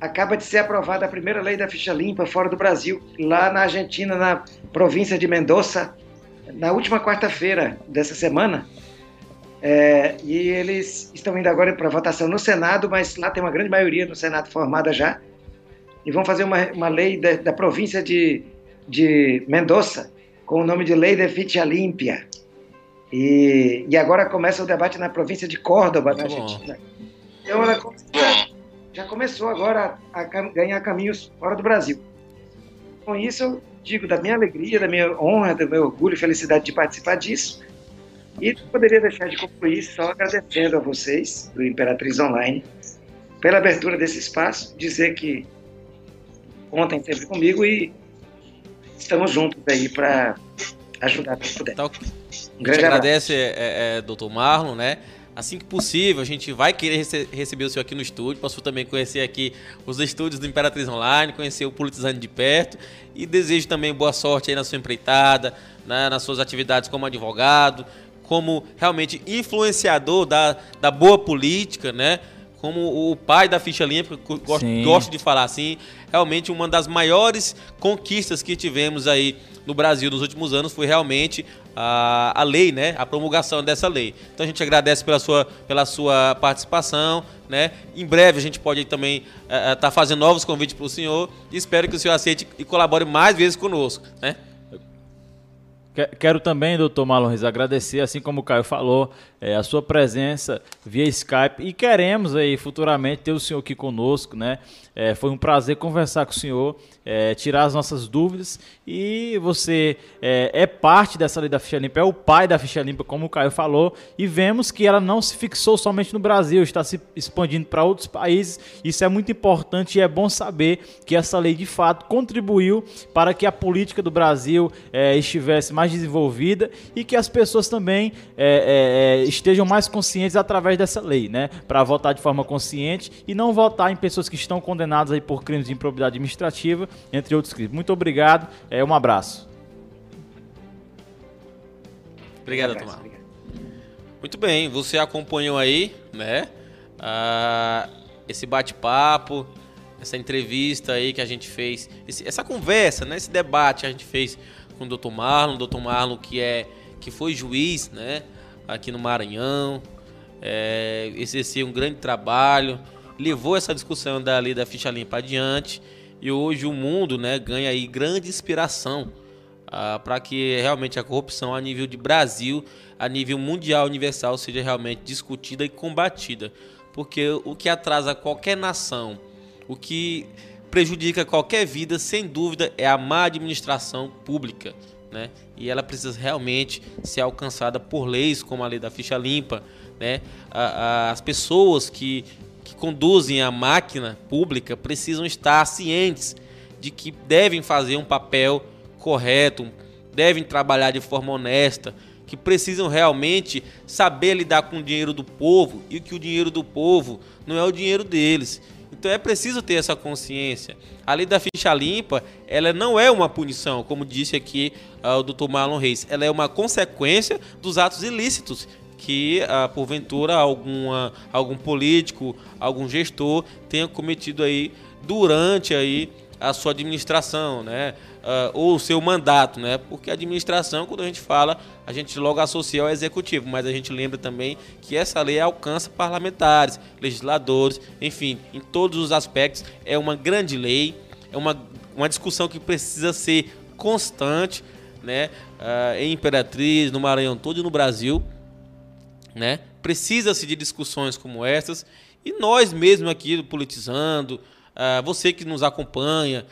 acaba de ser aprovada a primeira lei da ficha limpa fora do Brasil, lá na Argentina, na província de Mendoza, na última quarta-feira dessa semana. É, e eles estão indo agora para votação no Senado, mas lá tem uma grande maioria no Senado formada já. E vão fazer uma, uma lei da, da província de, de Mendoza, com o nome de Lei de Ficha Límpia. E, e agora começa o debate na província de Córdoba, Muito na Argentina. Bom. Então ela já começou agora a, a ganhar caminhos fora do Brasil. Com isso, eu digo da minha alegria, da minha honra, do meu orgulho e felicidade de participar disso e não poderia deixar de concluir só agradecendo a vocês, do Imperatriz Online, pela abertura desse espaço, dizer que contem sempre comigo e estamos juntos aí para ajudar quem puder. Então, um grande agradece, é, é, doutor Marlon, né? Assim que possível, a gente vai querer rece receber o senhor aqui no estúdio, para também conhecer aqui os estúdios do Imperatriz Online, conhecer o Politizando de perto e desejo também boa sorte aí na sua empreitada, né, nas suas atividades como advogado, como realmente influenciador da, da boa política, né? Como o pai da ficha limpa, gosto, gosto de falar assim, realmente uma das maiores conquistas que tivemos aí no Brasil nos últimos anos foi realmente a, a lei, né? A promulgação dessa lei. Então a gente agradece pela sua, pela sua participação, né? Em breve a gente pode também estar uh, tá fazendo novos convites para o senhor e espero que o senhor aceite e colabore mais vezes conosco, né? Quero também, doutor Marlon Reis, agradecer, assim como o Caio falou, é, a sua presença via Skype e queremos aí futuramente ter o senhor aqui conosco, né? É, foi um prazer conversar com o senhor, é, tirar as nossas dúvidas e você é, é, parte dessa lei da ficha limpa, é o pai da ficha limpa, como o Caio falou, e vemos que ela não se fixou somente no Brasil, está se expandindo para outros países. Isso é muito importante e é bom saber que essa lei de fato contribuiu para que a política do Brasil é, estivesse mais desenvolvida e que as pessoas também é, estejam mais conscientes através dessa lei, né? Para votar de forma consciente e não votar em pessoas que estão condenadas aí por crimes de improbidade administrativa, entre outros crimes. Muito obrigado, é um abraço. Obrigado, Tomás. Muito bem, você acompanhou aí, né? Ah, esse bate-papo, essa entrevista aí que a gente fez, esse, essa conversa, né? Esse debate que a gente fez com o Dr. Marlon, o Dr. Marlon que é que foi juiz, né? aqui no Maranhão, é, exerceu um grande trabalho, levou essa discussão da lei da ficha limpa adiante e hoje o mundo né, ganha aí grande inspiração ah, para que realmente a corrupção a nível de Brasil, a nível mundial universal, seja realmente discutida e combatida. Porque o que atrasa qualquer nação, o que prejudica qualquer vida, sem dúvida, é a má administração pública né? E ela precisa realmente ser alcançada por leis como a lei da ficha limpa, né? As pessoas que conduzem a máquina pública precisam estar cientes de que devem fazer um papel correto, devem trabalhar de forma honesta, que precisam realmente saber lidar com o dinheiro do povo e que o dinheiro do povo não é o dinheiro deles então é preciso ter essa consciência. A lei da ficha limpa, ela não é uma punição, como disse aqui uh, o Dr. Marlon Reis, ela é uma consequência dos atos ilícitos que uh, porventura alguma, algum político, algum gestor tenha cometido aí durante aí a sua administração, né? Uh, ou o seu mandato, né? Porque a administração, quando a gente fala, a gente logo associa ao executivo, mas a gente lembra também que essa lei alcança parlamentares, legisladores, enfim, em todos os aspectos é uma grande lei, é uma, uma discussão que precisa ser constante, né? Uh, em Imperatriz, no Maranhão todo e no Brasil, né? Precisa-se de discussões como essas e nós mesmo aqui politizando, uh, você que nos acompanha,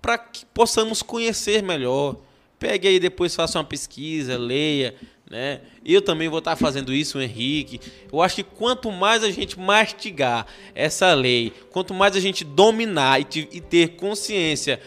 para que possamos conhecer melhor. Pegue aí depois, faça uma pesquisa, leia, né? Eu também vou estar fazendo isso, o Henrique. Eu acho que quanto mais a gente mastigar essa lei, quanto mais a gente dominar e, ter consciência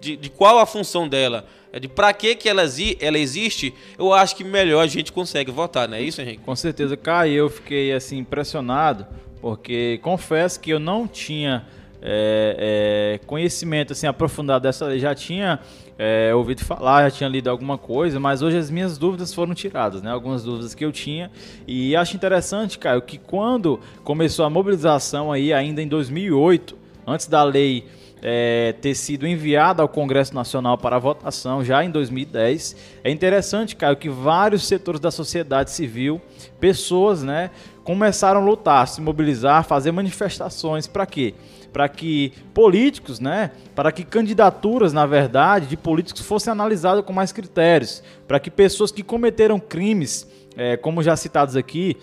de, de, qual a função dela, de para que, que ela, ela existe, eu acho que melhor a gente consegue votar, não é isso, Henrique? Com certeza, Caio, eu fiquei assim impressionado porque confesso que eu não tinha é, é, conhecimento assim aprofundado dessa lei, já tinha é, ouvido falar, já tinha lido alguma coisa, mas hoje as minhas dúvidas foram tiradas, né? Algumas dúvidas que eu tinha. E acho interessante, Caio, que quando começou a mobilização aí, ainda em 2008, antes da lei é, ter sido enviada ao Congresso Nacional para votação já em 2010. É interessante, Caio, que vários setores da sociedade civil, pessoas, né, começaram a lutar, se mobilizar, fazer manifestações para quê? Para que políticos, né, para que candidaturas, na verdade, de políticos fossem analisadas com mais critérios, para que pessoas que cometeram crimes, é, como já citados aqui,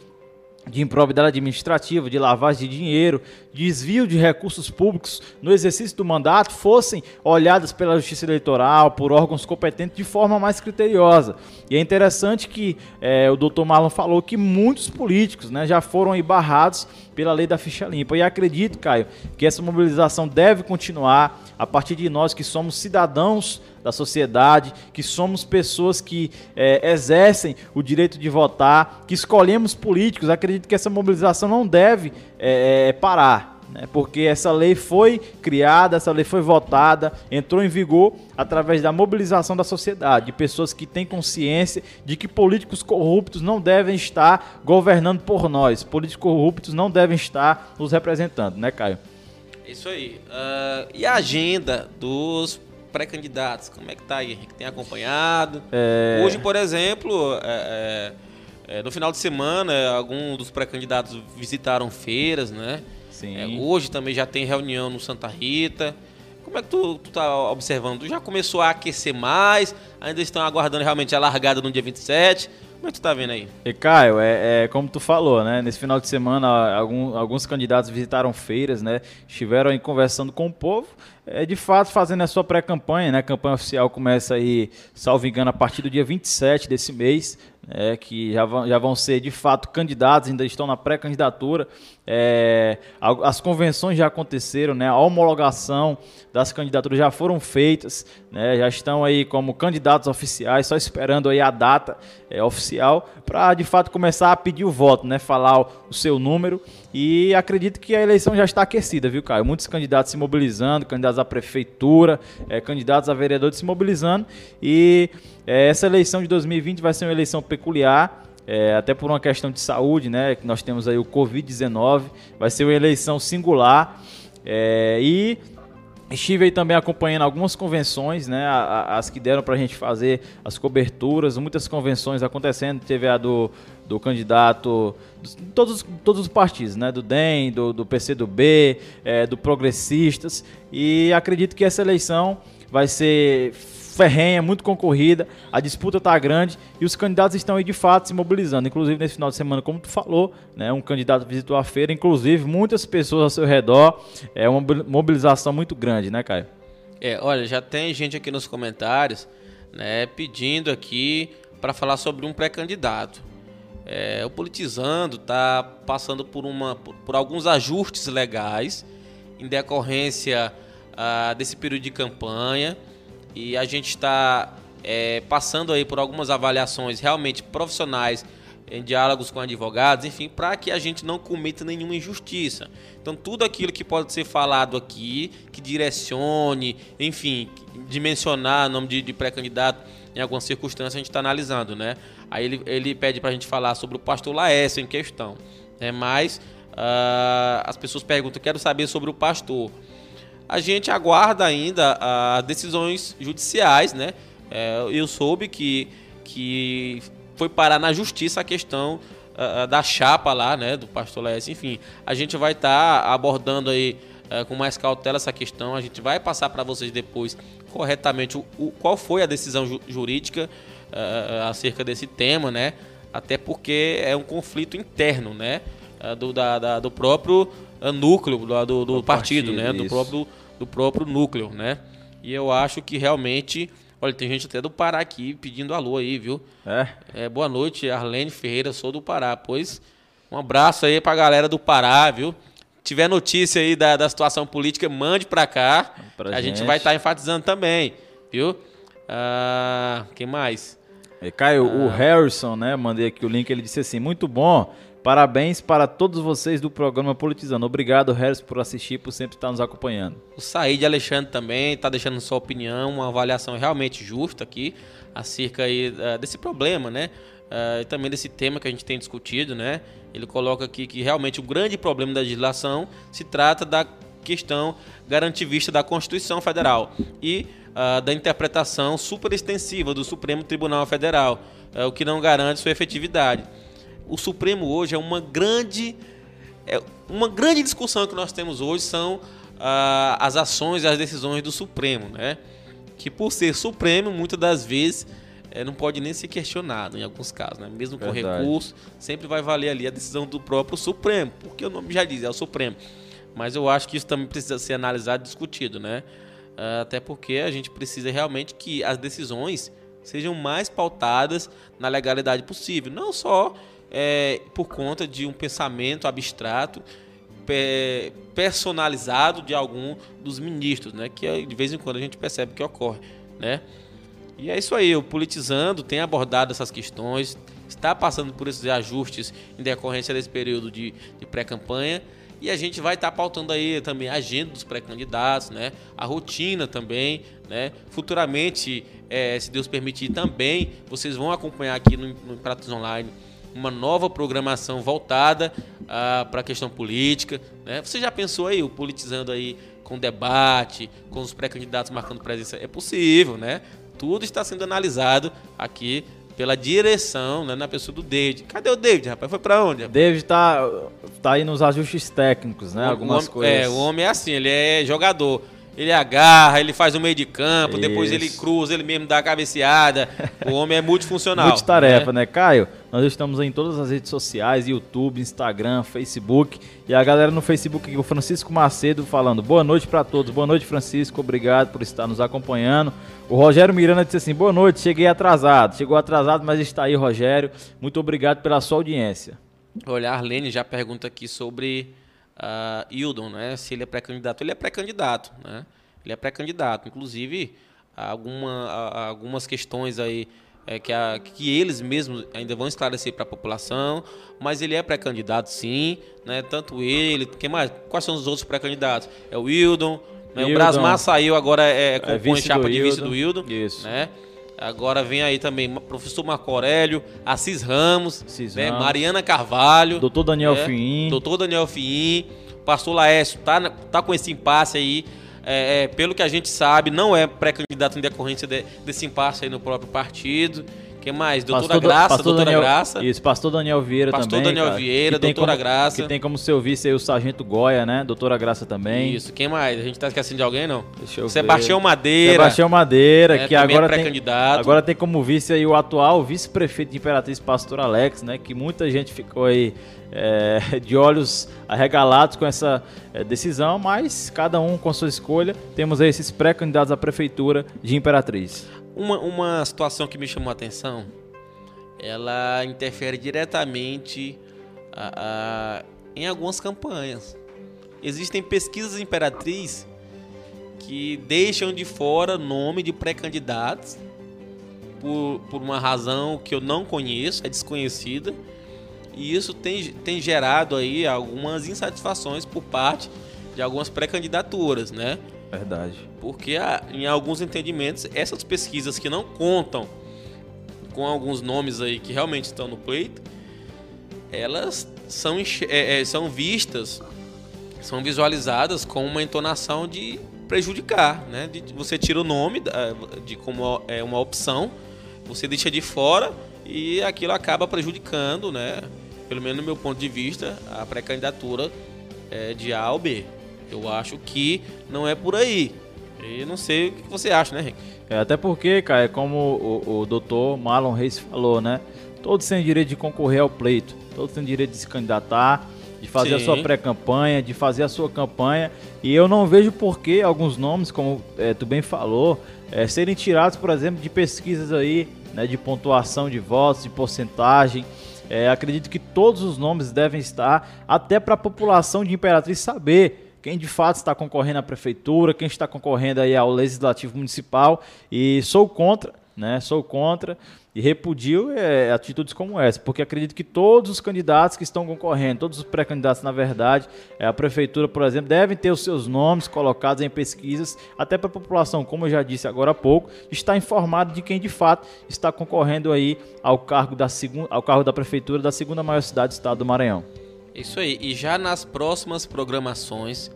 de improbidade administrativa, de lavagem de dinheiro, desvio de recursos públicos no exercício do mandato fossem olhadas pela Justiça Eleitoral, por órgãos competentes de forma mais criteriosa. E é interessante que é, o doutor Marlon falou que muitos políticos né, já foram barrados pela lei da ficha limpa. E acredito, Caio, que essa mobilização deve continuar a partir de nós que somos cidadãos da sociedade, que somos pessoas que é, exercem o direito de votar, que escolhemos políticos. Acredito que essa mobilização não deve é, é, parar. Né? Porque essa lei foi criada, essa lei foi votada, entrou em vigor através da mobilização da sociedade, de pessoas que têm consciência de que políticos corruptos não devem estar governando por nós, políticos corruptos não devem estar nos representando, né, Caio? Isso aí. Uh, e a agenda dos pré-candidatos, como é que tá aí? Tem acompanhado? É... Hoje, por exemplo, é, é, é no final de semana, alguns dos pré-candidatos visitaram feiras, né? Sim. É, hoje também já tem reunião no Santa Rita. Como é que tu, tu tá observando? Tu já começou a aquecer mais? Ainda estão aguardando realmente a largada no dia 27? Como é que tu tá vendo aí? E Caio, é, é, como tu falou, né? Nesse final de semana, algum, alguns candidatos visitaram feiras, né? Estiveram aí conversando com o povo, é, de fato fazendo a sua pré-campanha, né? A campanha oficial começa aí, salvo engano, a partir do dia 27 desse mês, é, que já vão, já vão ser de fato candidatos, ainda estão na pré-candidatura. É, as convenções já aconteceram, né, a homologação das candidaturas já foram feitas, né, já estão aí como candidatos oficiais, só esperando aí a data é, oficial para de fato começar a pedir o voto, né, falar o, o seu número. E acredito que a eleição já está aquecida, viu, Caio? Muitos candidatos se mobilizando, candidatos à prefeitura, é, candidatos a vereadores se mobilizando. E é, essa eleição de 2020 vai ser uma eleição peculiar, é, até por uma questão de saúde, né? Que nós temos aí o Covid-19, vai ser uma eleição singular. E Estive aí também acompanhando algumas convenções, né, as que deram para a gente fazer as coberturas, muitas convenções acontecendo. Teve a do, do candidato, todos, todos os partidos, né, do DEM, do, do PCdoB, é, do Progressistas. E acredito que essa eleição vai ser ferrenha, muito concorrida, a disputa está grande e os candidatos estão aí de fato se mobilizando. Inclusive nesse final de semana, como tu falou, né, um candidato visitou a feira, inclusive muitas pessoas ao seu redor, é uma mobilização muito grande, né, Caio? É, olha, já tem gente aqui nos comentários, né, pedindo aqui para falar sobre um pré-candidato. É, o politizando está passando por uma por, por, alguns ajustes legais em decorrência ah, desse período de campanha e a gente está é, passando aí por algumas avaliações realmente profissionais em diálogos com advogados, enfim, para que a gente não cometa nenhuma injustiça. Então, tudo aquilo que pode ser falado aqui, que direcione, enfim, dimensionar nome de, de pré-candidato em alguma circunstância, a gente está analisando, né? Aí ele, ele pede para a gente falar sobre o pastor Laércio em questão, né? Mas uh, as pessoas perguntam, quero saber sobre o pastor a gente aguarda ainda as decisões judiciais, né? É, eu soube que, que foi parar na justiça a questão uh, da chapa lá, né? Do pastor Lécio. Enfim, a gente vai estar tá abordando aí uh, com mais cautela essa questão. A gente vai passar para vocês depois corretamente o, o, qual foi a decisão ju jurídica uh, acerca desse tema, né? Até porque é um conflito interno, né? do, da, da, do próprio núcleo do, do, do partido, partido, né? Isso. Do próprio do próprio núcleo, né? E eu acho que realmente. Olha, tem gente até do Pará aqui pedindo alô aí, viu? É. é boa noite, Arlene Ferreira, sou do Pará. Pois, um abraço aí pra galera do Pará, viu? Tiver notícia aí da, da situação política, mande pra cá. Pra a gente, gente vai estar tá enfatizando também, viu? Ah, quem mais? E Caio, ah. o Harrison, né? Mandei aqui o link, ele disse assim: muito bom Parabéns para todos vocês do programa Politizando. Obrigado, Harris, por assistir, por sempre estar nos acompanhando. O Said Alexandre também está deixando sua opinião, uma avaliação realmente justa aqui acerca aí, uh, desse problema, né? Uh, e também desse tema que a gente tem discutido, né? Ele coloca aqui que realmente o grande problema da legislação se trata da questão garantivista da Constituição Federal e uh, da interpretação superextensiva do Supremo Tribunal Federal, uh, o que não garante sua efetividade. O Supremo hoje é uma grande, é uma grande discussão que nós temos hoje são uh, as ações e as decisões do Supremo, né? que por ser Supremo, muitas das vezes é, não pode nem ser questionado em alguns casos, né? Mesmo com Verdade. recurso, sempre vai valer ali a decisão do próprio Supremo, porque o nome já diz, é o Supremo. Mas eu acho que isso também precisa ser analisado e discutido, né? Ah, até porque a gente precisa realmente que as decisões sejam mais pautadas na legalidade possível, não só é, por conta de um pensamento abstrato personalizado de algum dos ministros, né? Que de vez em quando a gente percebe que ocorre, né? E é isso aí, o Politizando tem abordado essas questões, está passando por esses ajustes em decorrência desse período de, de pré-campanha e a gente vai estar tá pautando aí também a agenda dos pré-candidatos, né? A rotina também, né? Futuramente, é, se Deus permitir também, vocês vão acompanhar aqui no, no Pratos Online uma nova programação voltada ah, para a questão política, né? Você já pensou aí, o politizando aí com debate, com os pré-candidatos marcando presença? É possível, né? Tudo está sendo analisado aqui pela direção, né, na pessoa do David. Cadê o David, rapaz? Foi para onde? Rapaz? David tá, tá aí nos ajustes técnicos, né? O, Algumas o homem, coisas. É, o homem é assim, ele é jogador. Ele agarra, ele faz o meio de campo, Isso. depois ele cruza, ele mesmo dá a cabeceada. o homem é multifuncional. Multitarefa, né? né, Caio? Nós estamos em todas as redes sociais, YouTube, Instagram, Facebook. E a galera no Facebook aqui, o Francisco Macedo falando, boa noite para todos. Boa noite, Francisco. Obrigado por estar nos acompanhando. O Rogério Miranda disse assim, boa noite, cheguei atrasado. Chegou atrasado, mas está aí, Rogério. Muito obrigado pela sua audiência. Olha, a Arlene já pergunta aqui sobre uh, Hildon, né? Se ele é pré-candidato. Ele é pré-candidato, né? Ele é pré-candidato. Inclusive, alguma, algumas questões aí é, que, a, que eles mesmos ainda vão esclarecer para a população, mas ele é pré-candidato sim, né? Tanto ele, quem mais? Quais são os outros pré-candidatos? É o Wildon, né? o Brasmar saiu agora é, é compõe é chapa de vice do Wildon, Isso. né? Agora vem aí também professor Marco Aurélio, Assis Ramos, Assis né? Ramos. Mariana Carvalho, doutor Daniel né? Fim, doutor Daniel Fim, pastor Laércio tá, tá com esse impasse aí. É, é, pelo que a gente sabe, não é pré-candidato em decorrência de, desse impasse aí no próprio partido. Quem mais? Doutora pastor, Graça, pastor doutora Daniel, Graça. Isso, pastor Daniel Vieira pastor também. Pastor Daniel cara, Vieira, doutora como, Graça. Que tem como seu vice aí o Sargento Goya, né? Doutora Graça também. Isso, quem mais? A gente tá esquecendo de alguém, não? Deixa eu Sebastião ver. Madeira. Sebastião Madeira, né? que agora é tem, agora tem como vice aí o atual vice-prefeito de Imperatriz, pastor Alex, né? Que muita gente ficou aí é, de olhos arregalados com essa é, decisão, mas cada um com sua escolha. Temos aí esses pré-candidatos à prefeitura de Imperatriz. Uma, uma situação que me chamou a atenção ela interfere diretamente a, a, em algumas campanhas. Existem pesquisas imperatriz que deixam de fora nome de pré-candidatos por, por uma razão que eu não conheço, é desconhecida, e isso tem, tem gerado aí algumas insatisfações por parte de algumas pré-candidaturas, né? Verdade. Porque em alguns entendimentos, essas pesquisas que não contam com alguns nomes aí que realmente estão no pleito, elas são, é, é, são vistas, são visualizadas com uma entonação de prejudicar, né? De, você tira o nome de como é uma opção, você deixa de fora e aquilo acaba prejudicando, né? Pelo menos no meu ponto de vista, a pré-candidatura é, de A ou B. Eu acho que não é por aí. E não sei o que você acha, né, Henrique? É, até porque, cara, é como o, o doutor Marlon Reis falou, né? Todos têm direito de concorrer ao pleito, todos têm direito de se candidatar, de fazer Sim. a sua pré-campanha, de fazer a sua campanha. E eu não vejo por que alguns nomes, como é, tu bem falou, é, serem tirados, por exemplo, de pesquisas aí, né, de pontuação de votos, de porcentagem. É, acredito que todos os nomes devem estar, até para a população de Imperatriz saber quem de fato está concorrendo à prefeitura, quem está concorrendo aí ao legislativo municipal e sou contra né? Sou contra e repudio é, atitudes como essa, porque acredito que todos os candidatos que estão concorrendo, todos os pré-candidatos, na verdade, é, a prefeitura, por exemplo, devem ter os seus nomes colocados em pesquisas, até para a população, como eu já disse agora há pouco, estar informado de quem de fato está concorrendo aí ao cargo da segunda, ao cargo da prefeitura da segunda maior cidade do estado do Maranhão. Isso aí. E já nas próximas programações,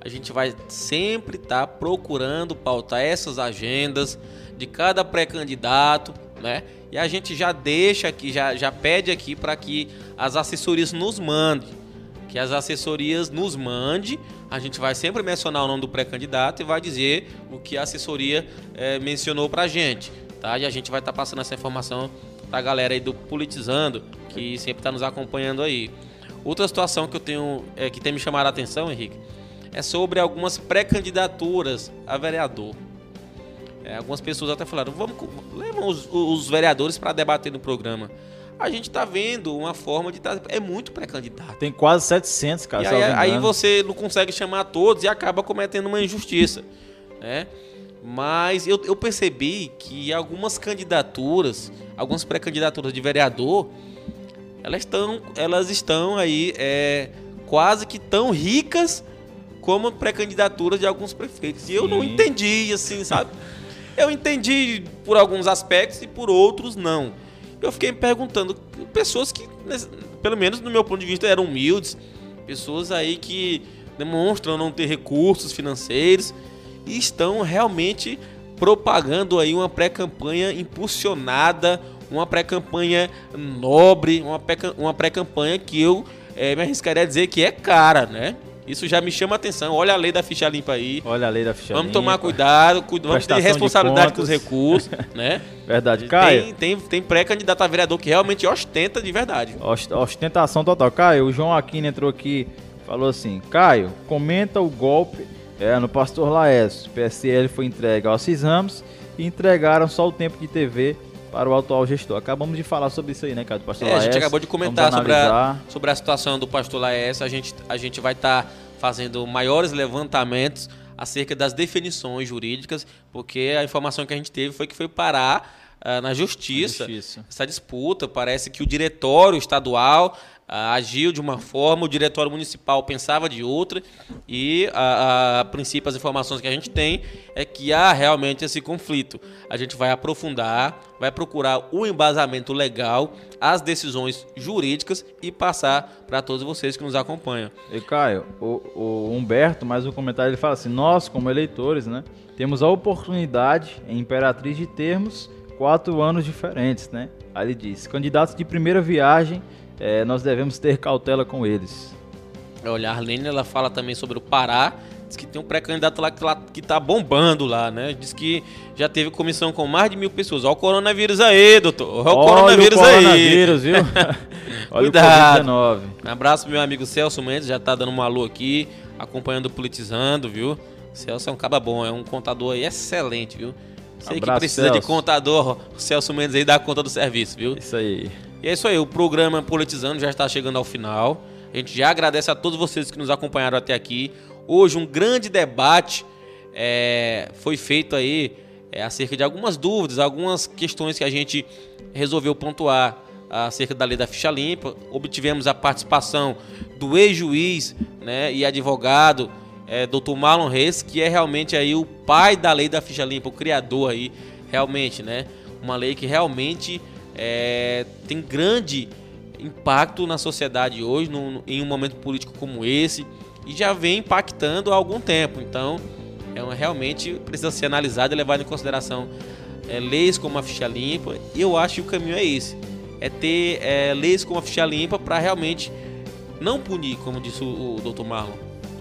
a gente vai sempre estar tá procurando pautar essas agendas de cada pré-candidato né? E a gente já deixa aqui, já, já pede aqui para que as assessorias nos mandem, que as assessorias nos mande. A gente vai sempre mencionar o nome do pré-candidato e vai dizer o que a assessoria é, mencionou para a gente, tá? E a gente vai estar tá passando essa informação para a galera aí do Politizando, que sempre está nos acompanhando aí. Outra situação que eu tenho, é, que tem me chamado a atenção, Henrique, é sobre algumas pré-candidaturas a vereador. É, algumas pessoas até falaram, vamos levam os, os vereadores para debater no programa. A gente está vendo uma forma de tá, é muito pré-candidato. Tem quase 700, cara. Aí, aí, você não consegue chamar todos e acaba cometendo uma injustiça, né? Mas eu, eu percebi que algumas candidaturas, algumas pré-candidaturas de vereador, elas estão, elas estão aí é, quase que tão ricas como pré-candidaturas de alguns prefeitos. E eu não entendi, assim, sabe? Eu entendi por alguns aspectos e por outros não. Eu fiquei me perguntando, pessoas que, pelo menos no meu ponto de vista, eram humildes, pessoas aí que demonstram não ter recursos financeiros e estão realmente propagando aí uma pré-campanha impulsionada, uma pré-campanha nobre, uma pré-campanha que eu é, me arriscaria a dizer que é cara, né? Isso já me chama a atenção. Olha a lei da ficha limpa aí. Olha a lei da ficha vamos limpa. Vamos tomar cuidado, cuida, vamos ter responsabilidade com os recursos, né? Verdade. Caio. Tem, tem, tem pré-candidato a vereador que realmente ostenta de verdade. Ostentação total. Caio, o João Aquino entrou aqui falou assim: Caio, comenta o golpe é, no Pastor Laércio. PSL foi entregue aos Ramos e entregaram só o tempo de TV para o atual gestor. Acabamos de falar sobre isso aí, né, cara? Do pastor é, a gente acabou de comentar sobre a, sobre a situação do pastor Laércio. A gente, a gente vai estar tá fazendo maiores levantamentos acerca das definições jurídicas, porque a informação que a gente teve foi que foi parar uh, na justiça, justiça essa disputa. Parece que o diretório estadual agiu de uma forma, o diretório municipal pensava de outra, e a, a, princípio as informações que a gente tem é que há realmente esse conflito. A gente vai aprofundar, vai procurar o embasamento legal, as decisões jurídicas e passar para todos vocês que nos acompanham. E Caio, o, o Humberto, mais um comentário, ele fala assim: nós, como eleitores, né, temos a oportunidade em Imperatriz de termos quatro anos diferentes, né? Aí ele diz: candidatos de primeira viagem é, nós devemos ter cautela com eles. Olha, a Arlene ela fala também sobre o Pará. Diz que tem um pré-candidato lá que, lá que tá bombando lá, né? Diz que já teve comissão com mais de mil pessoas. Olha o coronavírus aí, doutor. Olha o coronavírus, Olha o coronavírus aí. viu? Olha Cuidado. o Covid-19. Um abraço meu amigo Celso Mendes, já tá dando um alô aqui, acompanhando o Politizando, viu? Celso é um caba bom, é um contador aí excelente, viu? Sei Abraço, que precisa Celso. de contador, o Celso Mendes aí dá conta do serviço, viu? Isso aí. E é isso aí, o programa Politizando já está chegando ao final. A gente já agradece a todos vocês que nos acompanharam até aqui. Hoje um grande debate é, foi feito aí é, acerca de algumas dúvidas, algumas questões que a gente resolveu pontuar acerca da lei da ficha limpa. Obtivemos a participação do ex-juiz né, e advogado é, Dr. Marlon Reis, que é realmente aí o pai da lei da ficha limpa, o criador aí, realmente, né? Uma lei que realmente é, tem grande impacto na sociedade hoje, em um momento político como esse, e já vem impactando há algum tempo. Então, é uma, realmente precisa ser analisado e levado em consideração é, leis como a ficha limpa. E eu acho que o caminho é esse: é ter é, leis como a ficha limpa para realmente não punir, como disse o, o Dr. Marlon,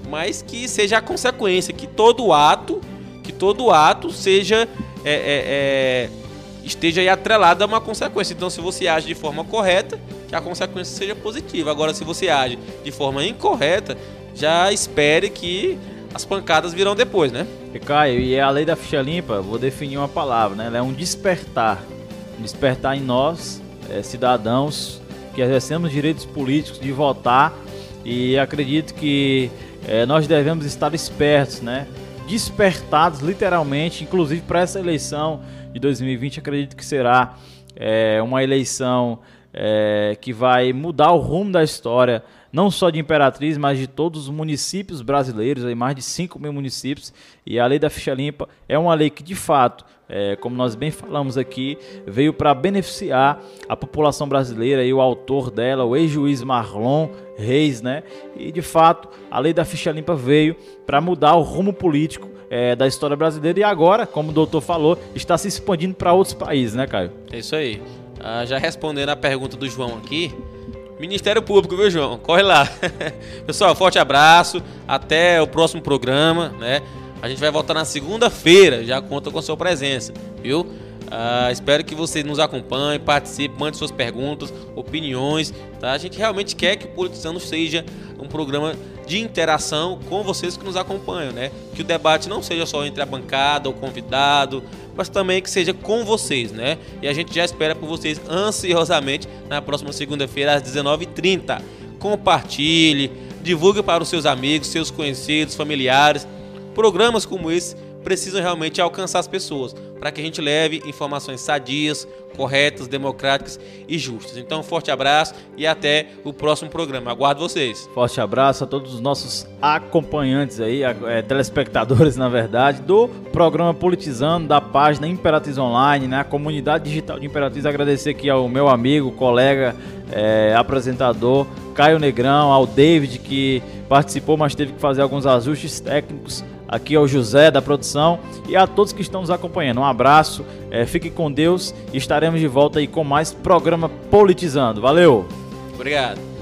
mas que seja a consequência, que todo ato, que todo ato seja é, é, é esteja aí atrelada a uma consequência. Então, se você age de forma correta, que a consequência seja positiva. Agora, se você age de forma incorreta, já espere que as pancadas virão depois, né? E Caio, e a lei da ficha limpa, vou definir uma palavra, né? Ela é um despertar. Despertar em nós, é, cidadãos, que exercemos direitos políticos de votar. E acredito que é, nós devemos estar espertos, né? despertados literalmente, inclusive para essa eleição de 2020. Acredito que será é, uma eleição é, que vai mudar o rumo da história, não só de Imperatriz, mas de todos os municípios brasileiros, aí mais de 5 mil municípios. E a lei da ficha limpa é uma lei que, de fato, é, como nós bem falamos aqui, veio para beneficiar a população brasileira e o autor dela, o ex-juiz Marlon Reis, né? E de fato, a lei da ficha limpa veio para mudar o rumo político é, da história brasileira e agora, como o doutor falou, está se expandindo para outros países, né, Caio? É isso aí. Ah, já respondendo a pergunta do João aqui, Ministério Público, viu, João? Corre lá. Pessoal, forte abraço. Até o próximo programa, né? A gente vai voltar na segunda-feira, já conta com a sua presença, viu? Ah, espero que você nos acompanhe, participe, mande suas perguntas, opiniões, tá? A gente realmente quer que o Politizando seja um programa de interação com vocês que nos acompanham, né? Que o debate não seja só entre a bancada, o convidado, mas também que seja com vocês, né? E a gente já espera por vocês ansiosamente na próxima segunda-feira às 19h30. Compartilhe, divulgue para os seus amigos, seus conhecidos, familiares. Programas como esse precisam realmente alcançar as pessoas, para que a gente leve informações sadias, corretas, democráticas e justas. Então, um forte abraço e até o próximo programa. Aguardo vocês. Forte abraço a todos os nossos acompanhantes aí, é, telespectadores, na verdade, do programa Politizando, da página Imperatriz Online, né? A comunidade digital de Imperatriz. Agradecer aqui ao meu amigo, colega, é, apresentador, Caio Negrão, ao David, que participou, mas teve que fazer alguns ajustes técnicos aqui ao José da produção e a todos que estão nos acompanhando. Um abraço, é, fique com Deus e estaremos de volta aí com mais programa Politizando. Valeu! Obrigado.